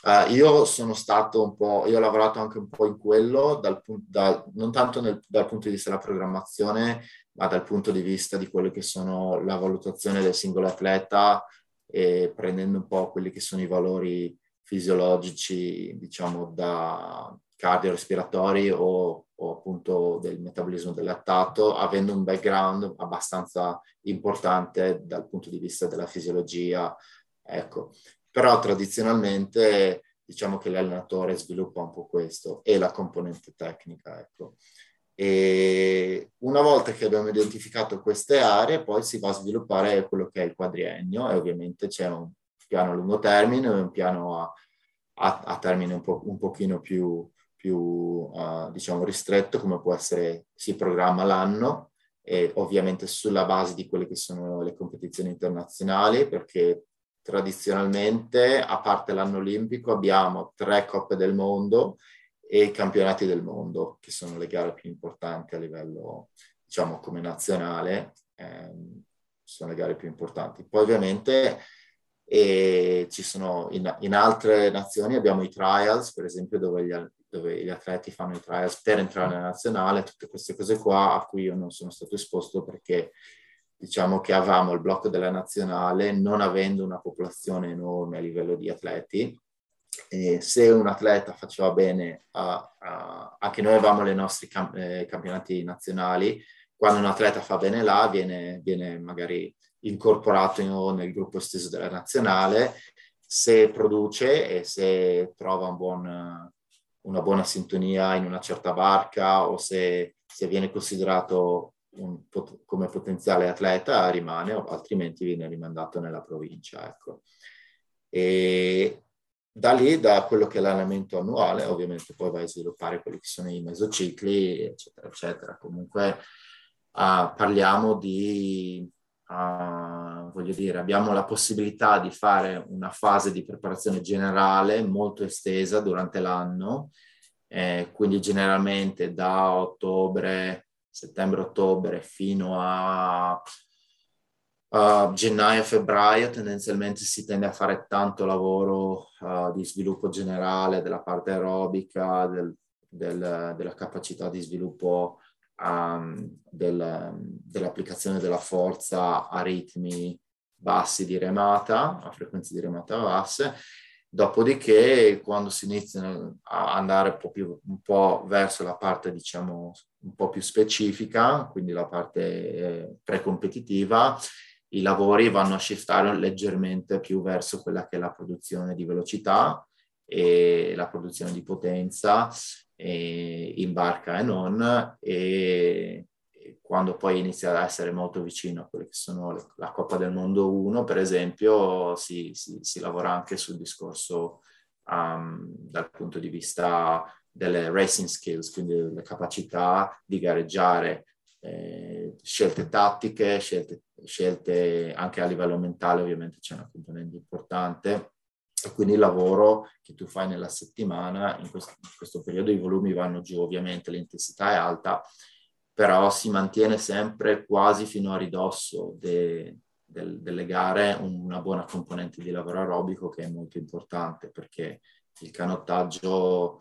Uh, io sono stato un po', io ho lavorato anche un po' in quello, dal, da, non tanto nel, dal punto di vista della programmazione, ma dal punto di vista di quello che sono la valutazione del singolo atleta e prendendo un po' quelli che sono i valori fisiologici, diciamo, da cardiorespiratori o, o appunto del metabolismo del lattato, avendo un background abbastanza importante dal punto di vista della fisiologia. Ecco, però tradizionalmente diciamo che l'allenatore sviluppa un po' questo e la componente tecnica. Ecco. E una volta che abbiamo identificato queste aree, poi si va a sviluppare quello che è il quadriennio e ovviamente c'è un piano a lungo termine e un piano a, a, a termine un, po', un pochino più, più uh, diciamo ristretto, come può essere si programma l'anno e ovviamente sulla base di quelle che sono le competizioni internazionali, perché tradizionalmente, a parte l'anno olimpico, abbiamo tre coppe del mondo e i campionati del mondo, che sono le gare più importanti a livello, diciamo, come nazionale, ehm, sono le gare più importanti. Poi ovviamente e ci sono in, in, altre nazioni abbiamo i trials, per esempio, dove gli, dove gli, atleti fanno i trials per entrare nella nazionale, tutte queste cose qua a cui io non sono stato esposto perché diciamo che avevamo il blocco della nazionale non avendo una popolazione enorme a livello di atleti. E se un atleta faceva bene, uh, uh, anche noi avevamo i nostri camp- eh, campionati nazionali, quando un atleta fa bene là viene, viene magari incorporato in, nel gruppo esteso della nazionale, se produce e se trova un buon, una buona sintonia in una certa barca o se, se viene considerato un, come potenziale atleta rimane, altrimenti viene rimandato nella provincia. Ecco. E da lì, da quello che è l'allenamento annuale, ovviamente poi vai a sviluppare quelli che sono i mesocicli, eccetera, eccetera. Comunque uh, parliamo di, uh, voglio dire, abbiamo la possibilità di fare una fase di preparazione generale molto estesa durante l'anno, eh, quindi generalmente da ottobre, settembre-ottobre fino a uh, gennaio-febbraio tendenzialmente si tende a fare tanto lavoro uh, di sviluppo generale della parte aerobica, del, del, della capacità di sviluppo um, del, dell'applicazione della forza a ritmi bassi di remata, a frequenze di remata basse. Dopodiché, quando si iniziano a andare un po, più, un po' verso la parte, diciamo, un po' più specifica, quindi la parte eh, precompetitiva, i lavori vanno a shiftare leggermente più verso quella che è la produzione di velocità e la produzione di potenza in barca e non e, quando poi inizia ad essere molto vicino a quelle che sono le, la Coppa del Mondo 1 per esempio si, si, si lavora anche sul discorso um, dal punto di vista delle racing skills, quindi le capacità di gareggiare eh, scelte tattiche, scelte, scelte anche a livello mentale, ovviamente c'è una componente importante. E quindi il lavoro che tu fai nella settimana, in questo, in questo periodo i volumi vanno giù, ovviamente l'intensità è alta, però si mantiene sempre quasi fino a ridosso de, de, delle gare una buona componente di lavoro aerobico che è molto importante perché il canottaggio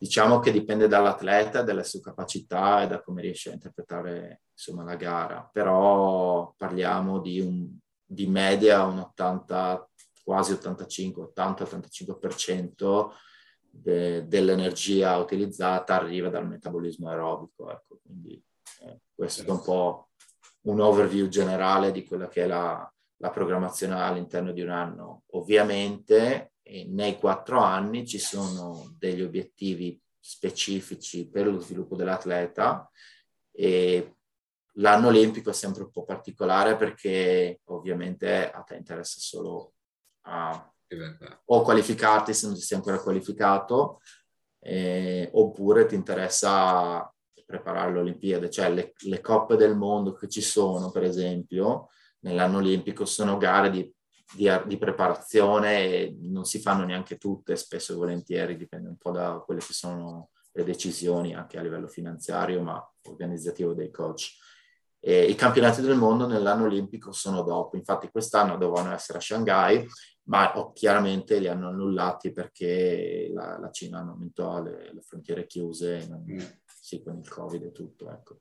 Diciamo che dipende dall'atleta, dalle sue capacità e da come riesce a interpretare insomma, la gara, però parliamo di, un, di media un 80, quasi 85, 80-85% de, dell'energia utilizzata arriva dal metabolismo aerobico. Ecco. Quindi eh, questo è un po' un overview generale di quella che è la, la programmazione all'interno di un anno. Ovviamente nei quattro anni ci sono degli obiettivi specifici per lo sviluppo dell'atleta e l'anno olimpico è sempre un po' particolare perché ovviamente a te interessa solo a, o qualificarti se non ti sei ancora qualificato eh, oppure ti interessa preparare le Olimpiadi, cioè le, le coppe del mondo che ci sono per esempio nell'anno olimpico sono gare di di, di, preparazione non si fanno neanche tutte, spesso e volentieri, dipende un po' da quelle che sono le decisioni anche a livello finanziario, ma organizzativo dei coach. E I campionati del mondo nell'anno olimpico sono dopo, infatti quest'anno dovevano essere a Shanghai, ma oh, chiaramente li hanno annullati perché la, la Cina aumentò le, le frontiere chiuse, non, mm. sì, con il Covid e tutto. Ecco.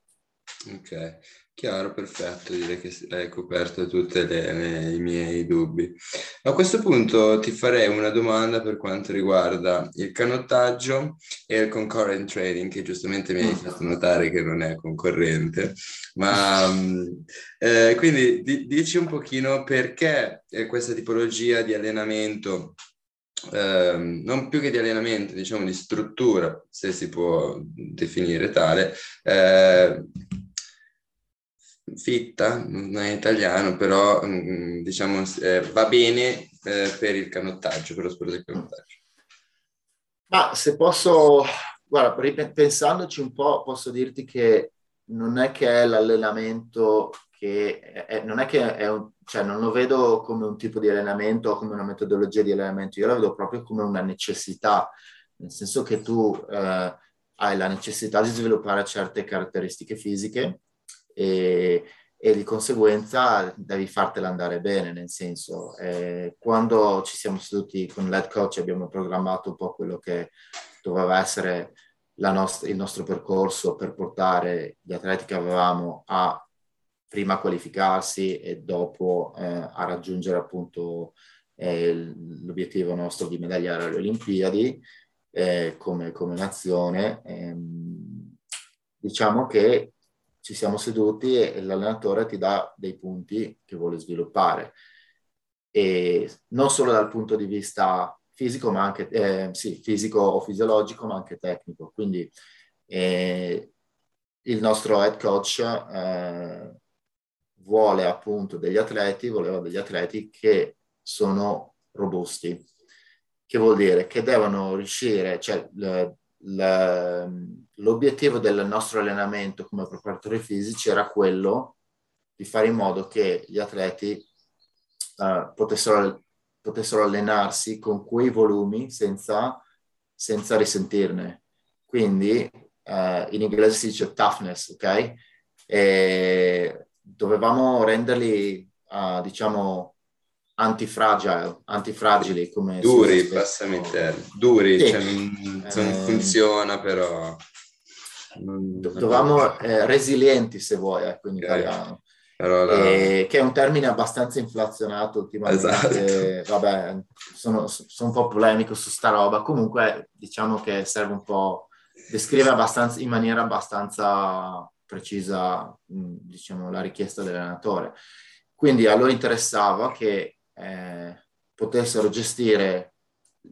Ok, chiaro, perfetto, direi che hai coperto tutti i miei dubbi. A questo punto ti farei una domanda per quanto riguarda il canottaggio e il concurrent trading, che giustamente mi hai mm. fatto notare che non è concorrente, ma mm, eh, quindi di, dici un pochino perché eh, questa tipologia di allenamento eh, non più che di allenamento, diciamo di struttura, se si può definire tale, eh, fitta, non è italiano, però mm, diciamo eh, va bene eh, per il canottaggio, per lo sport del canottaggio. Ma se posso, guarda, pensandoci un po', posso dirti che non è che è l'allenamento che è, non è che è un, cioè non lo vedo come un tipo di allenamento o come una metodologia di allenamento, io la vedo proprio come una necessità, nel senso che tu eh, hai la necessità di sviluppare certe caratteristiche fisiche e, e di conseguenza devi fartela andare bene, nel senso, eh, quando ci siamo seduti con l'head coach abbiamo programmato un po' quello che doveva essere nost- il nostro percorso per portare gli atleti che avevamo a prima qualificarsi e dopo eh, a raggiungere appunto eh, l'obiettivo nostro di medagliare alle Olimpiadi eh, come, come, nazione. Ehm, diciamo che ci siamo seduti e l'allenatore ti dà dei punti che vuole sviluppare. E non solo dal punto di vista fisico, ma anche eh, sì, fisico o fisiologico, ma anche tecnico. Quindi eh, il nostro head coach eh, vuole appunto degli atleti, voleva degli atleti che sono robusti. Che vuol dire? Che devono riuscire, cioè l'obiettivo del nostro allenamento come preparatori fisici era quello di fare in modo che gli atleti uh, potessero, potessero, allenarsi con quei volumi senza, senza risentirne. Quindi uh, in inglese si dice toughness, ok? E dovevamo renderli, uh, diciamo, antifragile, antifragili come duri, passami termine, duri, sì. cioè non, non eh, funziona però dovevamo eh, resilienti se vuoi, ecco in italiano. La... E, che è un termine abbastanza inflazionato ultimamente, esatto. vabbè, sono, sono, un po' polemico su sta roba, comunque diciamo che serve un po', descrive abbastanza, in maniera abbastanza precisa, diciamo, la richiesta dell'allenatore. Quindi a loro interessava che eh, potessero gestire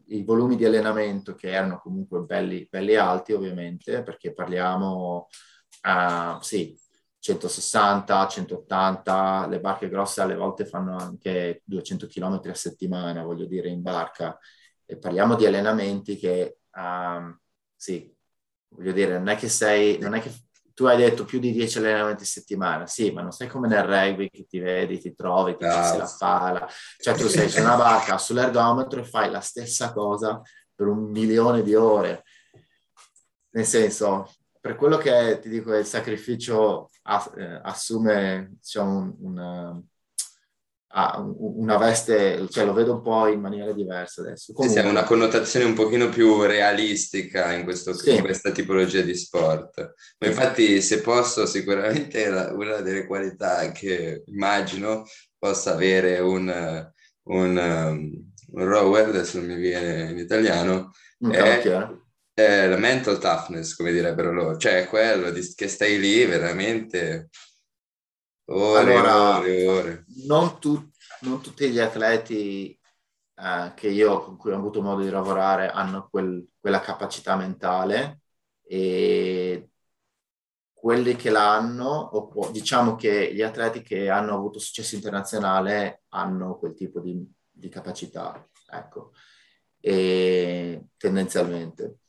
i volumi di allenamento che erano comunque belli, belli alti ovviamente perché parliamo uh, sì 160, 180, le barche grosse alle volte fanno anche 200 km a settimana, voglio dire, in barca. E parliamo di allenamenti che, um, sì, voglio dire, non è che sei, non è che tu hai detto più di 10 allenamenti a settimana, sì, ma non sei come nel rugby che ti vedi, ti trovi, ti passi la pala, cioè tu sei su una barca, sull'ergometro e fai la stessa cosa per un milione di ore. Nel senso, per quello che ti dico, il sacrificio eh, assume diciamo, un, un ha una veste, cioè lo vedo un po' in maniera diversa adesso. Comunque, sì, ha una connotazione un pochino più realistica in, questo, sì. in questa tipologia di sport. Ma infatti, se posso, sicuramente una delle qualità che immagino possa avere un, un, um, un rower, adesso non mi viene in italiano, è, è, la mental toughness, come direbbero loro, cioè quello di, che stai lì veramente Ore, allora, ore, ore. Non, tu, non tutti gli atleti eh, che io con cui ho avuto modo di lavorare hanno quel, quella capacità mentale e quelli che l'hanno, o diciamo che gli atleti che hanno avuto successo internazionale hanno quel tipo di, di capacità, ecco, e, tendenzialmente.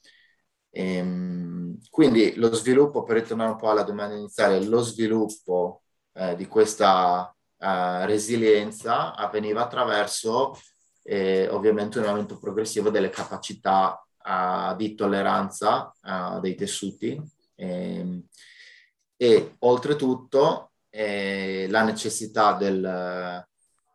E, ehm, quindi lo sviluppo, per ritornare un po' alla domanda iniziale, lo sviluppo eh, di questa eh, resilienza avveniva attraverso eh, ovviamente un aumento progressivo delle capacità uh, di tolleranza uh, dei tessuti. Eh, e oltretutto eh, la necessità del,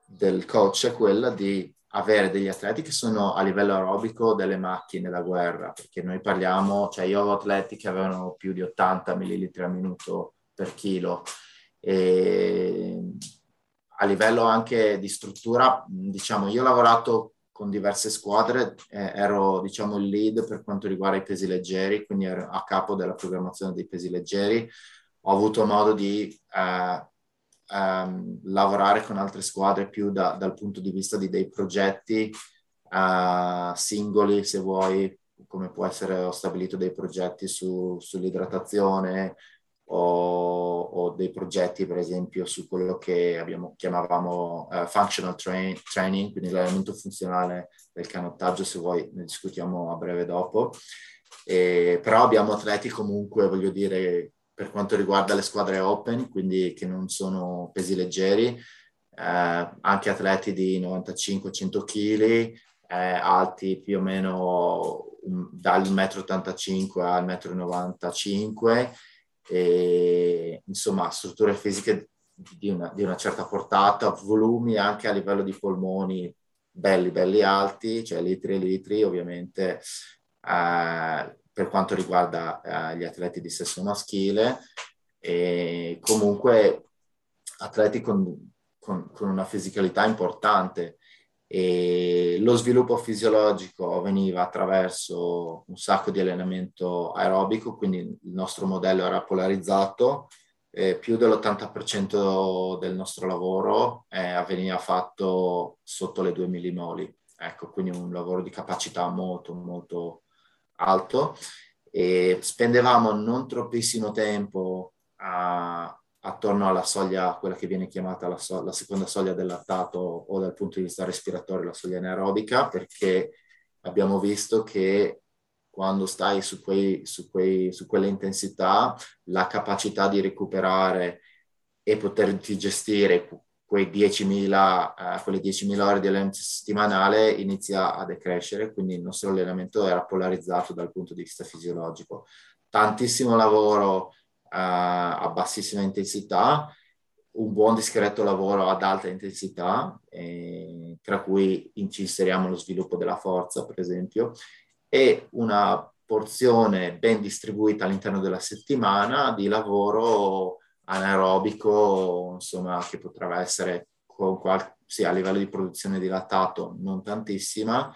del coach è quella di avere degli atleti che sono a livello aerobico delle macchine da guerra, perché noi parliamo, cioè io ho atleti che avevano più di 80 millilitri al minuto per chilo e a livello anche di struttura, diciamo, io ho lavorato con diverse squadre, eh, ero diciamo il lead per quanto riguarda i pesi leggeri, quindi ero a capo della programmazione dei pesi leggeri, ho avuto modo di eh, ehm, lavorare con altre squadre più da, dal punto di vista di dei progetti eh, singoli, se vuoi, come può essere, ho stabilito dei progetti su, sull'idratazione, o, o, dei progetti, per esempio, su quello che abbiamo, chiamavamo uh, functional train, training, quindi l'elemento funzionale del canottaggio, se vuoi ne discutiamo a breve dopo. E, però abbiamo atleti comunque, voglio dire, per quanto riguarda le squadre open, quindi che non sono pesi leggeri, eh, anche atleti di 95-100 kg, eh, alti più o meno dal 1,85 m al 1,95 m, e, insomma strutture fisiche di una, di una, certa portata, volumi anche a livello di polmoni belli, belli alti, cioè litri e litri ovviamente eh, per quanto riguarda eh, gli atleti di sesso maschile. E comunque atleti con, con, con una fisicalità importante e lo sviluppo fisiologico avveniva attraverso un sacco di allenamento aerobico, quindi il nostro modello era polarizzato, eh, più dell'80% del nostro lavoro eh, avveniva fatto sotto le 2 millimoli, ecco, quindi un lavoro di capacità molto molto alto. E spendevamo non troppissimo tempo a, attorno alla soglia, quella che viene chiamata la, so- la, seconda soglia del lattato o dal punto di vista respiratorio la soglia anaerobica, perché abbiamo visto che quando stai su, quei, su, quei, su quelle intensità, la capacità di recuperare e poterti gestire quei 10.000, uh, quelle 10.000 ore di allenamento settimanale inizia a decrescere, quindi il nostro allenamento era polarizzato dal punto di vista fisiologico. Tantissimo lavoro a bassissima intensità, un buon discreto lavoro ad alta intensità, eh, tra cui ci inseriamo lo sviluppo della forza, per esempio, e una porzione ben distribuita all'interno della settimana di lavoro anaerobico, insomma, che potrà essere qual- sì, a livello di produzione di lattato non tantissima,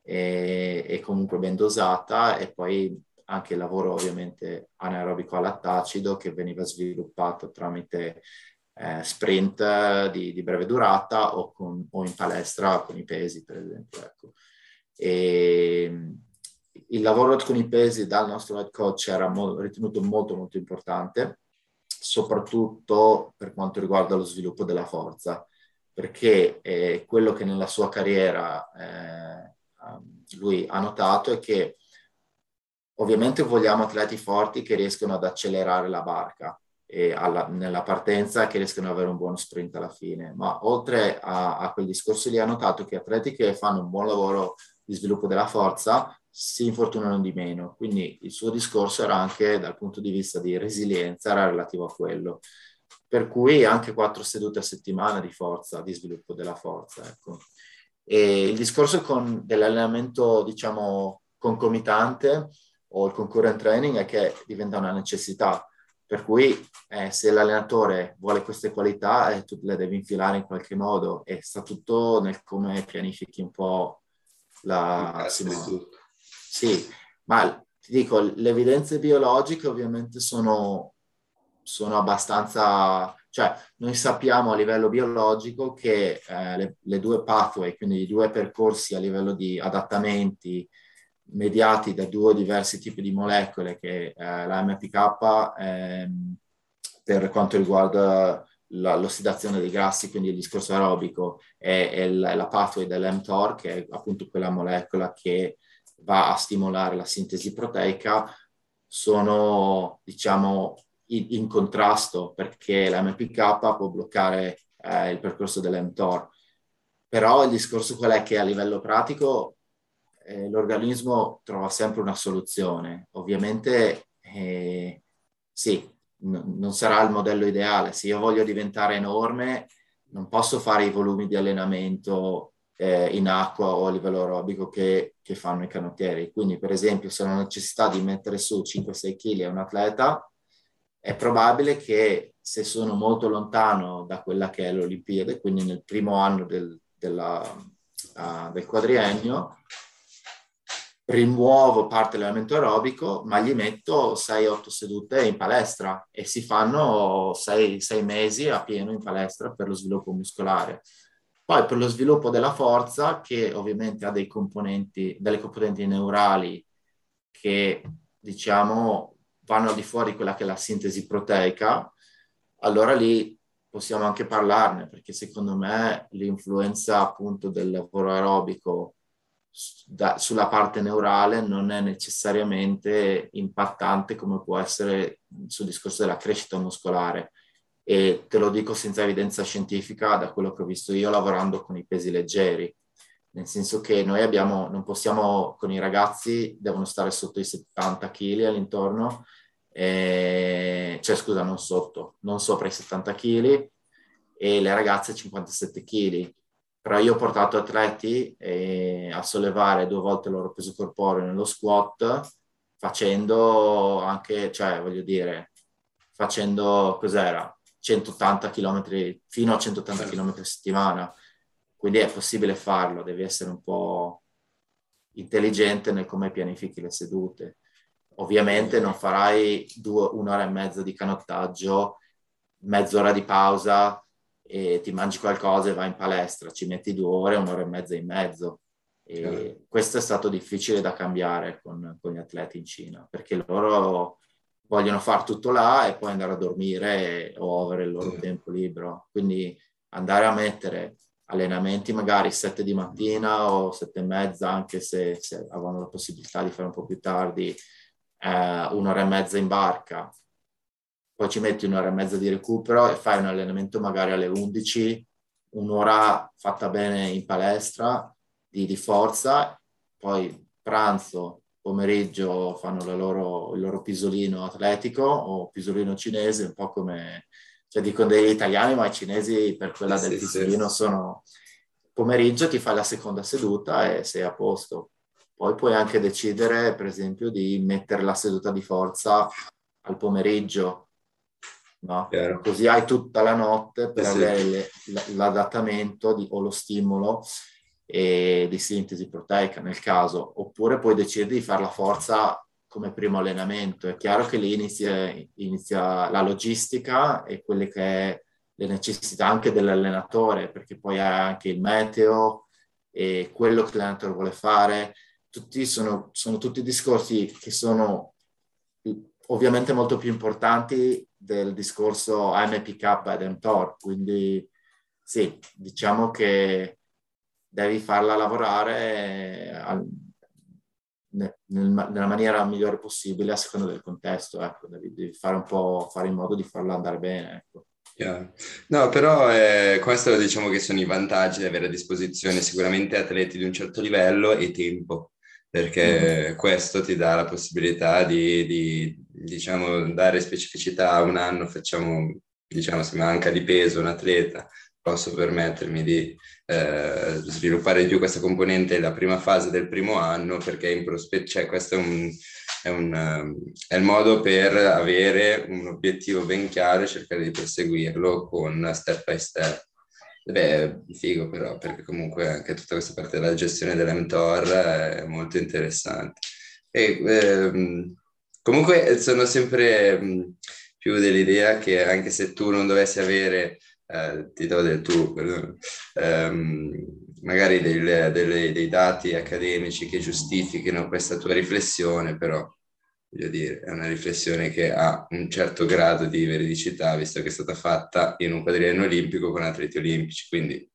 e, e comunque ben dosata, e poi anche il lavoro ovviamente anaerobico a lattacido che veniva sviluppato tramite eh, sprint di, di, breve durata o, con, o, in palestra con i pesi, per esempio. Ecco. E, il lavoro con i pesi dal nostro head coach era mo- ritenuto molto molto importante, soprattutto per quanto riguarda lo sviluppo della forza, perché eh, quello che nella sua carriera eh, lui ha notato è che Ovviamente vogliamo atleti forti che riescono ad accelerare la barca e alla, nella partenza che riescono ad avere un buono sprint alla fine, ma oltre a, a quel discorso lì ha notato che atleti che fanno un buon lavoro di sviluppo della forza si infortunano di meno, quindi il suo discorso era anche dal punto di vista di resilienza, era relativo a quello. Per cui anche quattro sedute a settimana di forza, di sviluppo della forza. Ecco. E il discorso con dell'allenamento, diciamo, concomitante o il concurrent training è che diventa una necessità. Per cui eh, se l'allenatore vuole queste qualità, eh, tu le devi infilare in qualche modo e sta tutto nel come pianifichi un po' la... Sì, ma ti dico, le evidenze biologiche ovviamente sono, sono abbastanza, Cioè, noi sappiamo a livello biologico che eh, le, le, due pathway, quindi i due percorsi a livello di adattamenti mediati da due diversi tipi di molecole, che eh, la MPK ehm, per quanto riguarda la, l'ossidazione dei grassi, quindi il discorso aerobico, e, e la, la pathway dell'mTOR, che è appunto quella molecola che va a stimolare la sintesi proteica, sono, diciamo, in, in contrasto perché la MPK può bloccare eh, il percorso dell'mTOR. Però il discorso qual è che a livello pratico eh, l'organismo trova sempre una soluzione. Ovviamente eh, sì, n- non sarà il modello ideale. Se io voglio diventare enorme, non posso fare i volumi di allenamento eh, in acqua o a livello aerobico che, che, fanno i canottieri. Quindi, per esempio, se ho la necessità di mettere su 5-6 kg a un atleta, è probabile che se sono molto lontano da quella che è l'Olimpiade, quindi nel primo anno del, della, uh, del quadriennio, rimuovo parte dell'elemento aerobico, ma gli metto 6-8 sedute in palestra e si fanno 6, 6 mesi a pieno in palestra per lo sviluppo muscolare. Poi per lo sviluppo della forza, che ovviamente ha dei componenti, delle componenti neurali che diciamo vanno al di fuori di quella che è la sintesi proteica, allora lì possiamo anche parlarne, perché secondo me l'influenza appunto del lavoro aerobico da, sulla parte neurale non è necessariamente impattante come può essere sul discorso della crescita muscolare e te lo dico senza evidenza scientifica da quello che ho visto io lavorando con i pesi leggeri, nel senso che noi abbiamo, non possiamo, con i ragazzi devono stare sotto i 70 kg all'intorno, eh, cioè scusa, non sotto, non sopra i 70 kg e le ragazze 57 kg. Però io ho portato atleti eh, a sollevare due volte il loro peso corporeo nello squat, facendo anche, cioè voglio dire, facendo cos'era? 180 km fino a 180 km a settimana. Quindi è possibile farlo, devi essere un po' intelligente nel come pianifichi le sedute. Ovviamente non farai due, un'ora e mezza di canottaggio, mezz'ora di pausa e ti mangi qualcosa e vai in palestra, ci metti due ore, un'ora e mezza in mezzo. E certo. questo è stato difficile da cambiare con, con, gli atleti in Cina, perché loro vogliono fare tutto là e poi andare a dormire o avere il loro sì. tempo libero. Quindi andare a mettere allenamenti magari sette di mattina o sette e mezza, anche se, se avevano la possibilità di fare un po' più tardi, eh, un'ora e mezza in barca, poi ci metti un'ora e mezza di recupero e fai un allenamento magari alle 11, un'ora fatta bene in palestra di, di forza, poi pranzo, pomeriggio fanno loro, il loro pisolino atletico o pisolino cinese, un po' come, cioè dicono degli italiani, ma i cinesi per quella sì, del pisolino sì. sono pomeriggio ti fai la seconda seduta e sei a posto. Poi puoi anche decidere, per esempio, di mettere la seduta di forza al pomeriggio, no? così hai tutta la notte per sì, avere l'adattamento di, o lo stimolo e di sintesi proteica nel caso, oppure puoi decidere di fare la forza come primo allenamento. È chiaro che lì inizia, inizia la logistica e quelle che è le necessità anche dell'allenatore, perché poi hai anche il meteo e quello che l'allenatore vuole fare. Tutti sono, sono tutti discorsi che sono ovviamente molto più importanti del discorso MPK ed mTOR, quindi sì, diciamo che devi farla lavorare al, nel, nella maniera migliore possibile a seconda del contesto, ecco, devi, devi, fare un po', fare in modo di farla andare bene, ecco. Yeah. No, però eh, questo diciamo che sono i vantaggi di avere a disposizione sicuramente atleti di un certo livello e tempo, perché mm-hmm. questo ti dà la possibilità di, di, diciamo, dare specificità a un anno, facciamo, diciamo, se manca di peso un atleta, posso permettermi di eh, sviluppare di più questa componente la prima fase del primo anno perché in prospettiva, cioè questo è, un, è, un, è il modo per avere un obiettivo ben chiaro e cercare di perseguirlo con step by step. Beh, figo però, perché comunque anche tutta questa parte della gestione dell'MTOR è molto interessante. E, ehm, comunque sono sempre più dell'idea che anche se tu non dovessi avere, eh, ti do del tu, ehm, magari del, delle, dei dati accademici che giustifichino questa tua riflessione, però voglio dire, è una riflessione che ha un certo grado di veridicità, visto che è stata fatta in un quadriennio olimpico con atleti olimpici, quindi...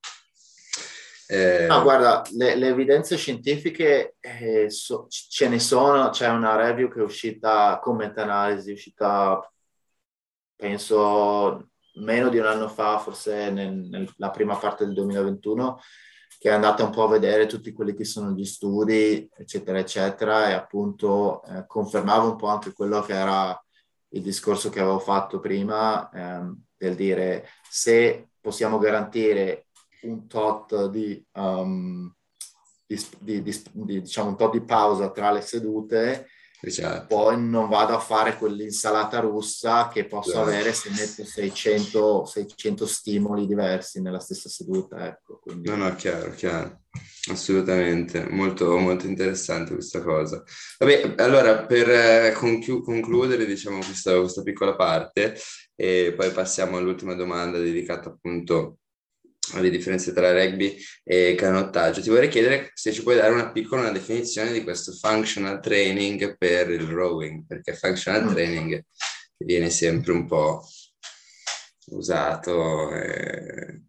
Eh... No, guarda, le, le evidenze scientifiche eh, so, ce ne sono, c'è una review che è uscita con meta-analisi, uscita penso meno di un anno fa, forse nel, nella prima parte del 2021, che è andata un po' a vedere tutti quelli che sono gli studi, eccetera, eccetera, e appunto eh, confermava un po' anche quello che era il discorso che avevo fatto prima, ehm, del dire se possiamo garantire un tot di, um, di, di, di, diciamo un tot di pausa tra le sedute, Esatto. Poi non vado a fare quell'insalata russa che posso esatto. avere se metto 600, 600, stimoli diversi nella stessa seduta. Ecco, quindi... No, no, chiaro, chiaro. Assolutamente, molto, molto interessante questa cosa. Vabbè, allora per eh, conchiu- concludere diciamo questa, questa piccola parte e poi passiamo all'ultima domanda dedicata appunto le differenze tra rugby e canottaggio. Ti vorrei chiedere se ci puoi dare una piccola una definizione di questo functional training per il rowing, perché functional mm. training viene sempre un po' usato. E...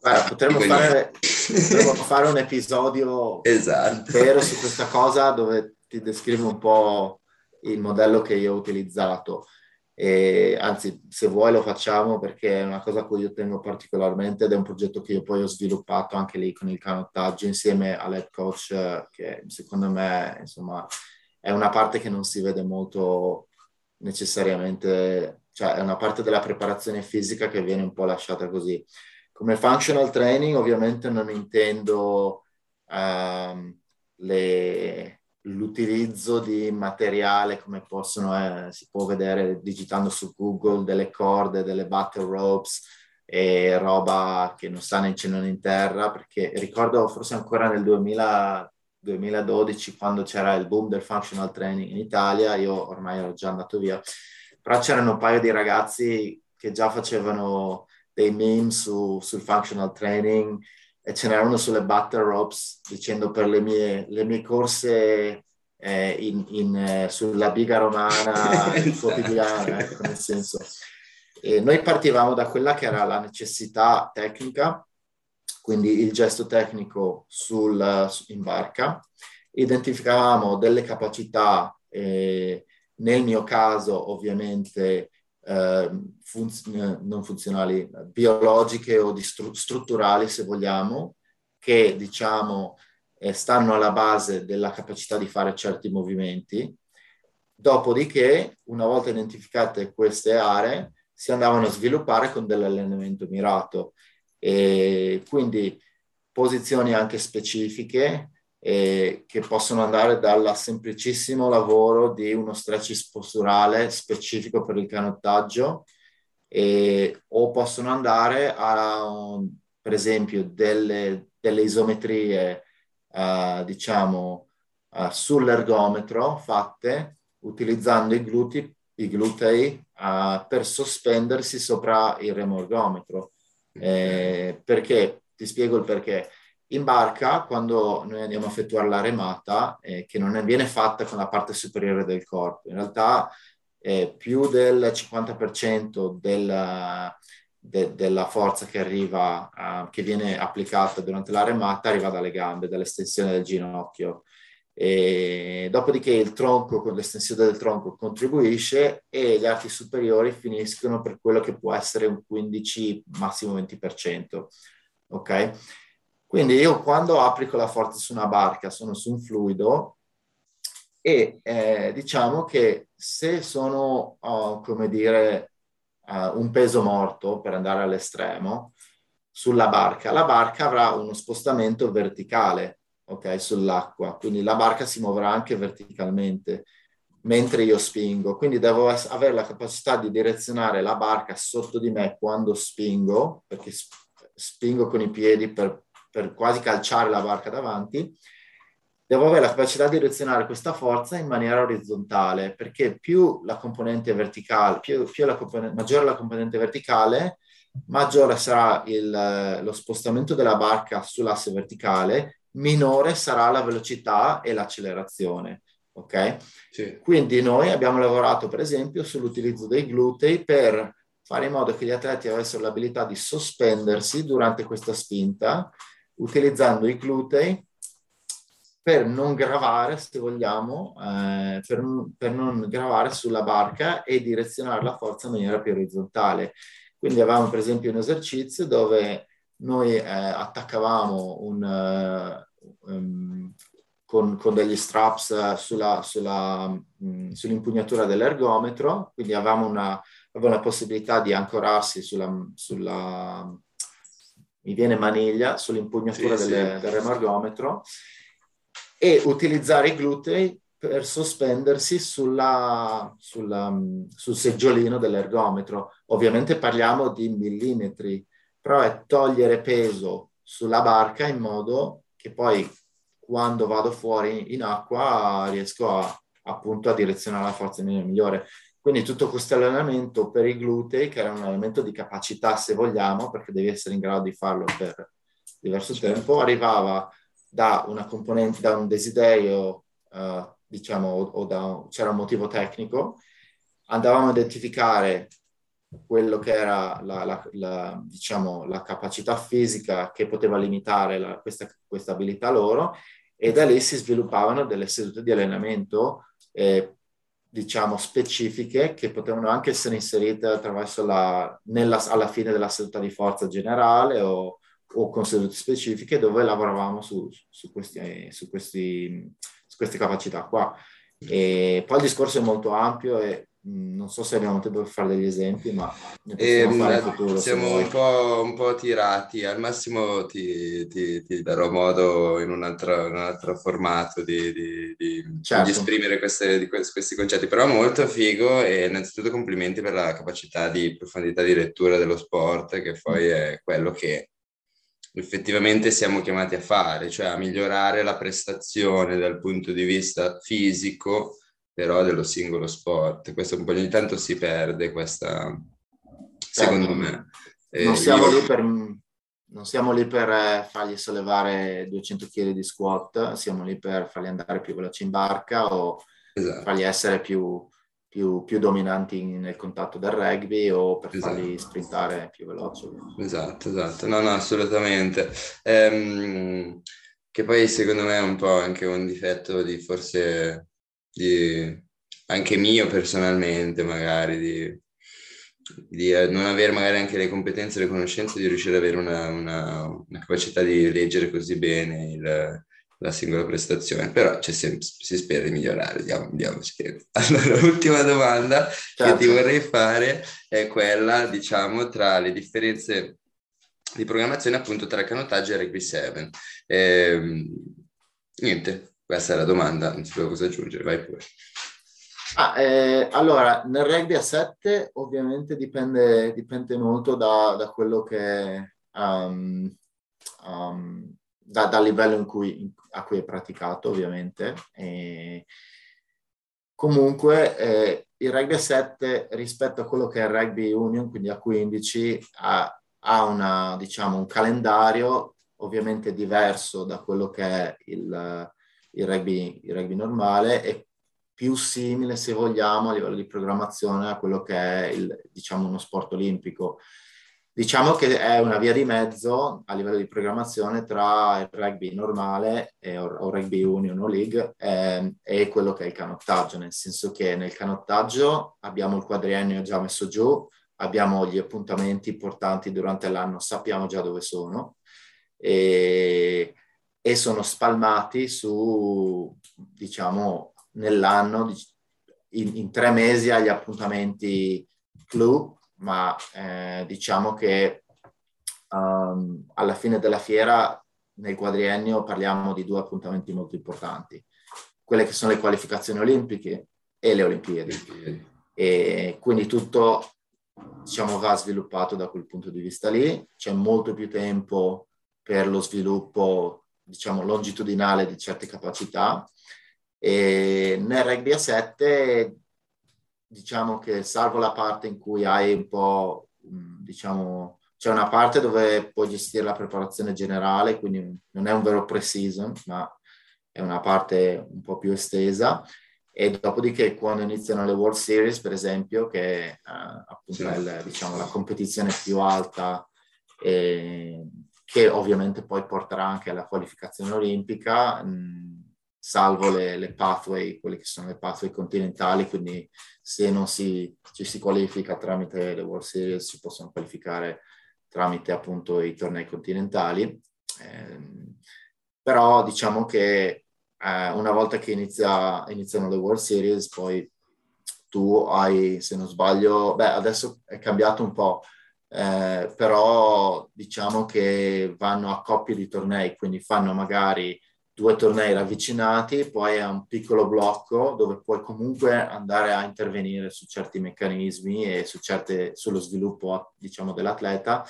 Guarda, potremmo fare, potremmo fare un episodio esatto. intero su questa cosa dove ti descrivo un po' il modello che io ho utilizzato. E, anzi, se vuoi lo facciamo perché è una cosa a cui io tengo particolarmente ed è un progetto che io poi ho sviluppato anche lì con il canottaggio insieme all'head coach che secondo me insomma è una parte che non si vede molto necessariamente, cioè è una parte della preparazione fisica che viene un po' lasciata così. Come functional training ovviamente non intendo um, le, l'utilizzo di materiale come possono, eh, si può vedere digitando su Google, delle corde, delle battle ropes e roba che non sta né in cielo né in terra, perché ricordo forse ancora nel 2000, 2012 quando c'era il boom del functional training in Italia, io ormai ero già andato via, però c'erano un paio di ragazzi che già facevano dei meme su, sul functional training e ce n'era uno sulle battle ropes dicendo per le mie, le mie corse eh, in, in, eh, sulla biga romana quotidiana, ecco, nel senso. E noi partivamo da quella che era la necessità tecnica, quindi il gesto tecnico sul, in barca, identificavamo delle capacità, eh, nel mio caso ovviamente funz- non funzionali, biologiche o stru- strutturali, se vogliamo, che diciamo eh, stanno alla base della capacità di fare certi movimenti. Dopodiché, una volta identificate queste aree, si andavano a sviluppare con dell'allenamento mirato. E quindi posizioni anche specifiche, eh, che possono andare dal semplicissimo lavoro di uno stretch posturale specifico per il canottaggio eh, o possono andare a, um, per esempio, delle, delle isometrie, uh, diciamo, uh, sull'ergometro fatte utilizzando i glutei, i glutei uh, per sospendersi sopra il remorgometro. Eh, perché? Ti spiego il perché in barca, quando noi andiamo a effettuare la remata, eh, che non viene fatta con la parte superiore del corpo, in realtà eh, più del 50% della, de, della forza che arriva, uh, che viene applicata durante la remata, arriva dalle gambe, dall'estensione del ginocchio. E dopodiché il tronco, con l'estensione del tronco, contribuisce e gli arti superiori finiscono per quello che può essere un 15, massimo 20%. Ok? Quindi io quando applico la forza su una barca sono su un fluido e eh, diciamo che se sono, oh, come dire, uh, un peso morto per andare all'estremo sulla barca, la barca avrà uno spostamento verticale, ok, sull'acqua, quindi la barca si muoverà anche verticalmente mentre io spingo, quindi devo avere la capacità di direzionare la barca sotto di me quando spingo, perché spingo con i piedi per per quasi calciare la barca davanti devo avere la capacità di direzionare questa forza in maniera orizzontale, perché più la componente verticale, più, più la componente, maggiore la componente verticale, maggiore sarà il, lo spostamento della barca sull'asse verticale, minore sarà la velocità e l'accelerazione. Ok? Sì. Quindi noi abbiamo lavorato, per esempio, sull'utilizzo dei glutei per fare in modo che gli atleti avessero l'abilità di sospendersi durante questa spinta, utilizzando i glutei per non gravare, se vogliamo, eh, per, per, non gravare sulla barca e direzionare la forza in maniera più orizzontale. Quindi avevamo per esempio un esercizio dove noi eh, attaccavamo un, uh, um, con, con, degli straps sulla, sulla, mh, sull'impugnatura dell'ergometro, quindi avevamo la possibilità di ancorarsi sulla, sulla mi viene maniglia, sull'impugnatura sì, del, sì. del remargometro e utilizzare i glutei per sospendersi sulla, sulla, sul seggiolino dell'ergometro. Ovviamente parliamo di millimetri, però è togliere peso sulla barca in modo che poi quando vado fuori in acqua riesco a, appunto a direzionare la forza migliore. Quindi tutto questo allenamento per i glutei, che era un allenamento di capacità se vogliamo, perché devi essere in grado di farlo per diverso certo. tempo, arrivava da una componente, da un desiderio uh, diciamo, o, o da, c'era un motivo tecnico, andavamo a identificare quello che era la, la, la, diciamo, la capacità fisica che poteva limitare questa, questa, abilità loro e da lì si sviluppavano delle sedute di allenamento eh, diciamo specifiche che potevano anche essere inserite attraverso la, nella, alla fine della seduta di forza generale o, o con sedute specifiche dove lavoravamo su, su, questi, su questi queste capacità qua. E poi il discorso è molto ampio e non so se abbiamo tempo per fare degli esempi, ma e, ehm, futuro, siamo un po', un po', tirati, al massimo ti, ti, ti darò modo in un altro, in un altro formato di, di, di, certo. di esprimere queste, questi concetti, però molto figo e innanzitutto complimenti per la capacità di profondità di lettura dello sport, che poi è quello che effettivamente siamo chiamati a fare, cioè a migliorare la prestazione dal punto di vista fisico, però dello singolo sport. Questo un po' ogni tanto si perde, questa, secondo certo. me. Eh, non, siamo io... per, non, siamo lì per, eh, fargli sollevare 200 kg di squat, siamo lì per farli andare più veloci in barca o esatto. fargli essere più più, più, dominanti nel contatto del rugby o per esatto. farli sprintare più veloci. Esatto, esatto, no, no, assolutamente. Ehm, che poi secondo me è un po' anche un difetto di forse di, anche mio personalmente magari di, di eh, non avere magari anche le competenze, le conoscenze di riuscire ad avere una, una, una capacità di leggere così bene il, la singola prestazione, però sempre, si spera di migliorare, diamo, diamoci. Allora, l'ultima domanda certo. che ti certo. vorrei fare è quella, diciamo, tra le differenze di programmazione appunto tra canottaggio e rugby 7. Eh, niente, questa è la domanda, non so cosa aggiungere, vai pure. Ah, eh, allora, nel rugby a 7 ovviamente dipende, dipende molto da, da quello che um, um, da, dal livello cui, a cui è praticato ovviamente. E comunque eh, il rugby a 7 rispetto a quello che è il rugby union, quindi a 15, ha, ha una, diciamo, un calendario ovviamente diverso da quello che è il, il, rugby, il rugby normale e più simile, se vogliamo, a livello di programmazione a quello che è il, diciamo, uno sport olimpico. Diciamo che è una via di mezzo a livello di programmazione tra il rugby normale e, o, o rugby union o league eh, e quello che è il canottaggio, nel senso che nel canottaggio abbiamo il quadriennio già messo giù, abbiamo gli appuntamenti importanti durante l'anno, sappiamo già dove sono e, e sono spalmati su, diciamo, nell'anno, in, in tre mesi agli appuntamenti clou ma eh, diciamo che um, alla fine della fiera nel quadriennio parliamo di due appuntamenti molto importanti, quelle che sono le qualificazioni olimpiche e le Olimpiadi. E quindi tutto diciamo, va sviluppato da quel punto di vista lì, c'è molto più tempo per lo sviluppo diciamo, longitudinale di certe capacità. E nel rugby a 7 diciamo che salvo la parte in cui hai un po', diciamo, c'è una parte dove puoi gestire la preparazione generale, quindi non è un vero pre-season, ma è una parte un po' più estesa. E dopodiché quando iniziano le World Series, per esempio, che è uh, appunto sì. il, diciamo, la competizione più alta, eh, che ovviamente poi porterà anche alla qualificazione olimpica, mh, salvo le, le, pathway, quelle che sono le pathway continentali, quindi se non si, ci si qualifica tramite le World Series si possono qualificare tramite appunto i tornei continentali. Eh, però diciamo che eh, una volta che inizia, iniziano le World Series, poi tu hai, se non sbaglio, beh, adesso è cambiato un po', eh, però diciamo che vanno a coppie di tornei, quindi fanno magari due tornei ravvicinati, poi è un piccolo blocco dove puoi comunque andare a intervenire su certi meccanismi e su certe, sullo sviluppo diciamo, dell'atleta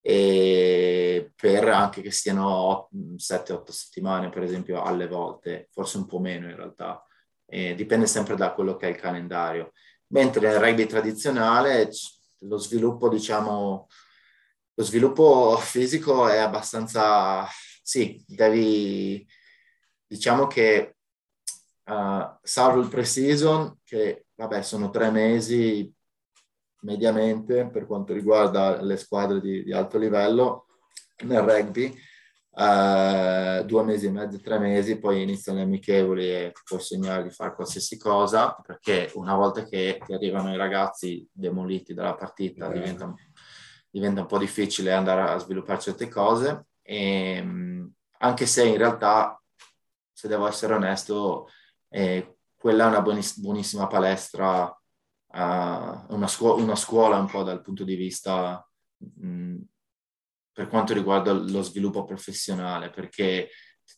e per anche che stiano 7-8 settimane per esempio alle volte, forse un po' meno in realtà, e dipende sempre da quello che è il calendario. Mentre nel rugby tradizionale lo sviluppo diciamo lo sviluppo fisico è abbastanza sì, devi, diciamo che uh, salvo il pre-season, che vabbè sono tre mesi mediamente per quanto riguarda le squadre di, di alto livello, nel rugby, uh, due mesi e mezzo, tre mesi, poi iniziano le amichevoli e puoi segnare di fare qualsiasi cosa, perché una volta che ti arrivano i ragazzi demoliti dalla partita diventa, diventa un po' difficile andare a sviluppare certe cose. E, ehm, anche se in realtà, se devo essere onesto, eh, quella è una buoniss- buonissima palestra, uh, una, scu- una, scuola un po' dal punto di vista mh, per quanto riguarda lo sviluppo professionale, perché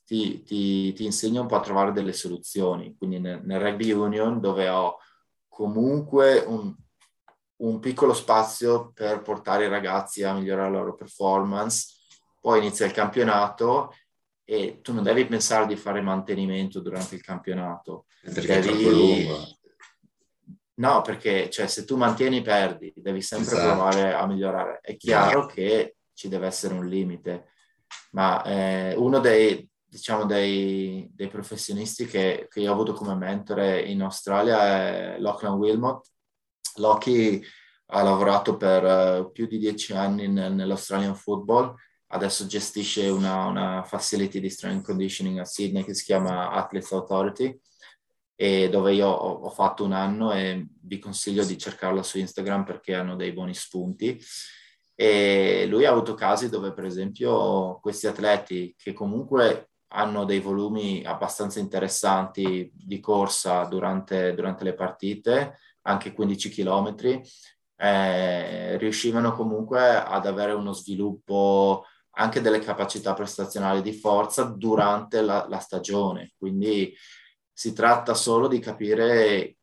ti, ti, ti, insegna un po' a trovare delle soluzioni. Quindi nel, nel rugby union, dove ho comunque un, un piccolo spazio per portare i ragazzi a migliorare la loro performance, poi inizia il campionato e tu non devi pensare di fare mantenimento durante il campionato. Perché devi... è troppo lungo. No, perché cioè, se tu mantieni perdi, devi sempre esatto. provare a migliorare. È chiaro esatto. che ci deve essere un limite, ma eh, uno dei, diciamo, dei, dei professionisti che, che, io ho avuto come mentore in Australia è Lachlan Wilmot. Loki ha lavorato per uh, più di dieci anni nel, nell'Australian Football adesso gestisce una, una facility di strength conditioning a Sydney che si chiama Athletes Authority dove io ho, ho, fatto un anno e vi consiglio di cercarla su Instagram perché hanno dei buoni spunti. E lui ha avuto casi dove, per esempio, questi atleti che comunque hanno dei volumi abbastanza interessanti di corsa durante, durante le partite, anche 15 chilometri, eh, riuscivano comunque ad avere uno sviluppo anche delle capacità prestazionali di forza durante la, la stagione. Quindi si tratta solo di capire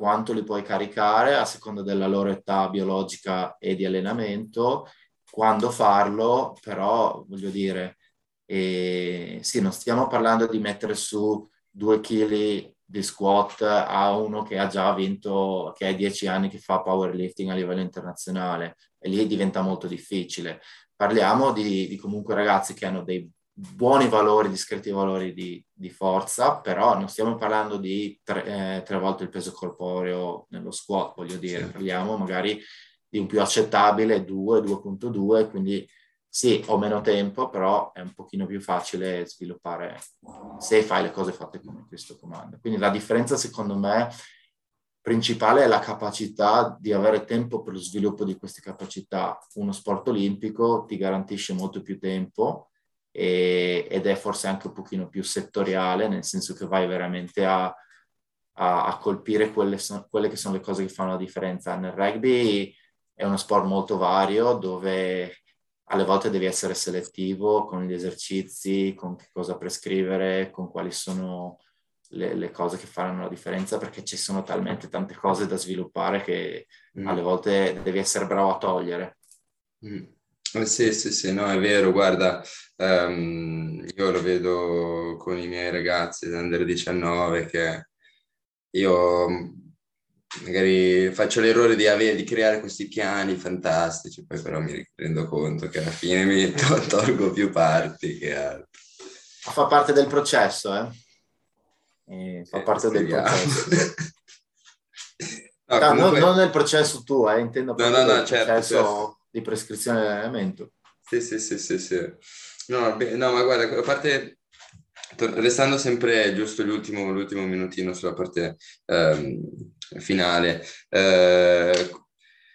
quanto li puoi caricare a seconda della loro età biologica e di allenamento, quando farlo, però voglio dire, eh, sì, non stiamo parlando di mettere su due chili di squat a uno che ha già vinto, che ha dieci anni che fa powerlifting a livello internazionale. E lì diventa molto difficile. Parliamo di, di, comunque ragazzi che hanno dei buoni valori, discreti valori di, di forza, però non stiamo parlando di tre, eh, tre, volte il peso corporeo nello squat, voglio dire, sì. parliamo magari di un più accettabile 2, 2.2, quindi sì, ho meno tempo, però è un pochino più facile sviluppare se fai le cose fatte come questo comando. Quindi la differenza secondo me principale è la capacità di avere tempo per lo sviluppo di queste capacità. Uno sport olimpico ti garantisce molto più tempo e, ed è forse anche un pochino più settoriale, nel senso che vai veramente a, a, a colpire quelle, son, quelle, che sono le cose che fanno la differenza. Nel rugby è uno sport molto vario dove alle volte devi essere selettivo con gli esercizi, con che cosa prescrivere, con quali sono le, le, cose che faranno la differenza perché ci sono talmente tante cose da sviluppare che mm. alle volte devi essere bravo a togliere. Mm. Eh sì, sì, sì, no, è vero, guarda, um, io lo vedo con i miei ragazzi under 19 che io magari faccio l'errore di, avere, di creare questi piani fantastici, poi però mi rendo conto che alla fine mi to- tolgo più parti che altro. Fa parte del processo, eh? eh fa parte del processo. no, no, comunque... non, nel processo tuo, eh, intendo no, no, no, certo, processo certo. Di prescrizione dell'elemento. Sì, sì, sì, sì, sì. No, beh, no, ma guarda, a parte restando sempre giusto l'ultimo, l'ultimo minutino sulla parte ehm, finale. Eh,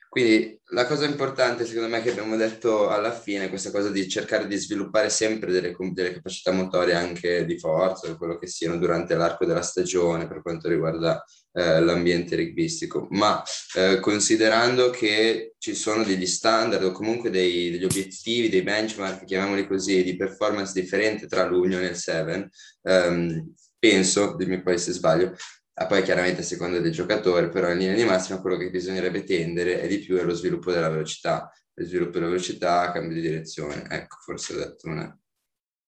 quindi la cosa importante secondo me che abbiamo detto alla fine è questa cosa di cercare di sviluppare sempre delle, delle capacità motorie anche di forza, quello che siano durante l'arco della stagione per quanto riguarda eh, l'ambiente rugbyistico, ma eh, considerando che ci sono degli standard o comunque dei, degli obiettivi, dei benchmark, chiamiamoli così, di performance differente tra l'Union e il 7, ehm, penso, dimmi poi se sbaglio, Ah, poi chiaramente a seconda del giocatore, però in linea di massima quello che bisognerebbe tendere è di più è lo sviluppo della velocità, lo sviluppo della velocità, cambio di direzione. Ecco, forse ho detto una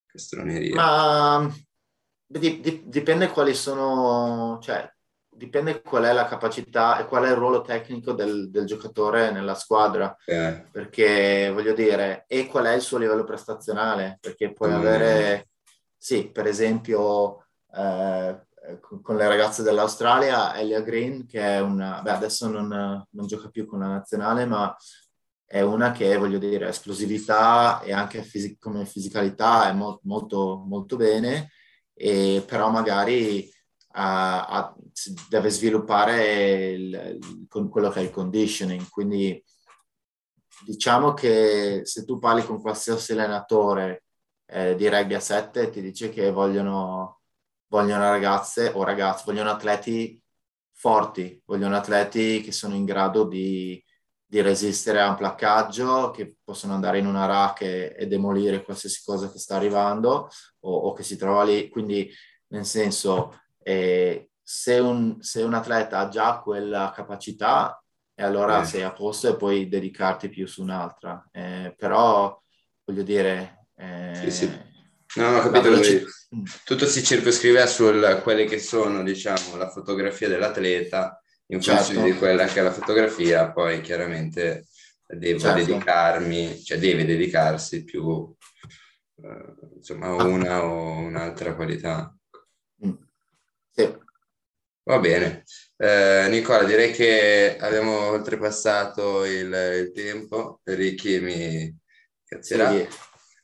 castroneria. Ma dipende quali sono, cioè, dipende qual è la capacità e qual è il ruolo tecnico del, del giocatore nella squadra. Eh. Perché voglio dire, e qual è il suo livello prestazionale? Perché puoi mm. avere, sì, per esempio, eh, con le ragazze dell'Australia, Elia Green, che è una, beh, adesso non, non, gioca più con la nazionale, ma è una che, voglio dire, esplosività e anche fisi- come fisicalità è mo- molto, molto bene, e però magari a, a, deve sviluppare il, il, quello che è il conditioning, quindi diciamo che se tu parli con qualsiasi allenatore eh, di rugby a 7 ti dice che vogliono vogliono ragazze o ragazzi, vogliono atleti forti, vogliono atleti che sono in grado di, di resistere a un placcaggio, che possono andare in una rack e, e demolire qualsiasi cosa che sta arrivando o, o, che si trova lì. Quindi, nel senso, eh, se, un, se, un, atleta ha già quella capacità, e allora eh. sei a posto e puoi dedicarti più su un'altra. Eh, però, voglio dire... sì, sì eh, No, ho capito. Lui, tutto si circoscrive su quelle che sono, diciamo, la fotografia dell'atleta in certo. funzione di quella che è la fotografia, poi chiaramente devo certo. dedicarmi, cioè deve dedicarsi più eh, insomma a una o un'altra qualità. Sì. Va bene. Eh, Nicola, direi che abbiamo oltrepassato il, il tempo. Ricky mi cazzerà. Sì.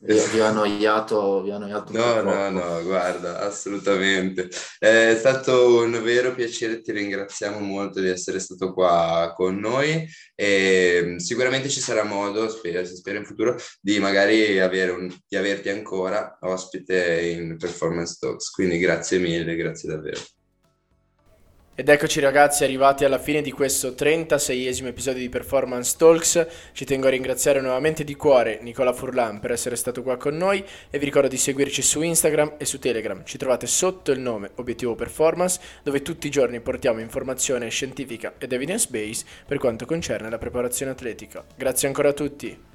Vi, vi, ho annoiato, vi ho annoiato No, no, no, guarda, assolutamente. È stato un vero piacere, ti ringraziamo molto di essere stato qua con noi e sicuramente ci sarà modo, spero, si spera in futuro, di magari avere un, di averti ancora ospite in Performance Talks. Quindi grazie mille, grazie davvero. Ed eccoci ragazzi arrivati alla fine di questo 36esimo episodio di Performance Talks. Ci tengo a ringraziare nuovamente di cuore Nicola Furlan per essere stato qua con noi e vi ricordo di seguirci su Instagram e su Telegram. Ci trovate sotto il nome Obiettivo Performance dove tutti i giorni portiamo informazione scientifica ed evidence base per quanto concerne la preparazione atletica. Grazie ancora a tutti.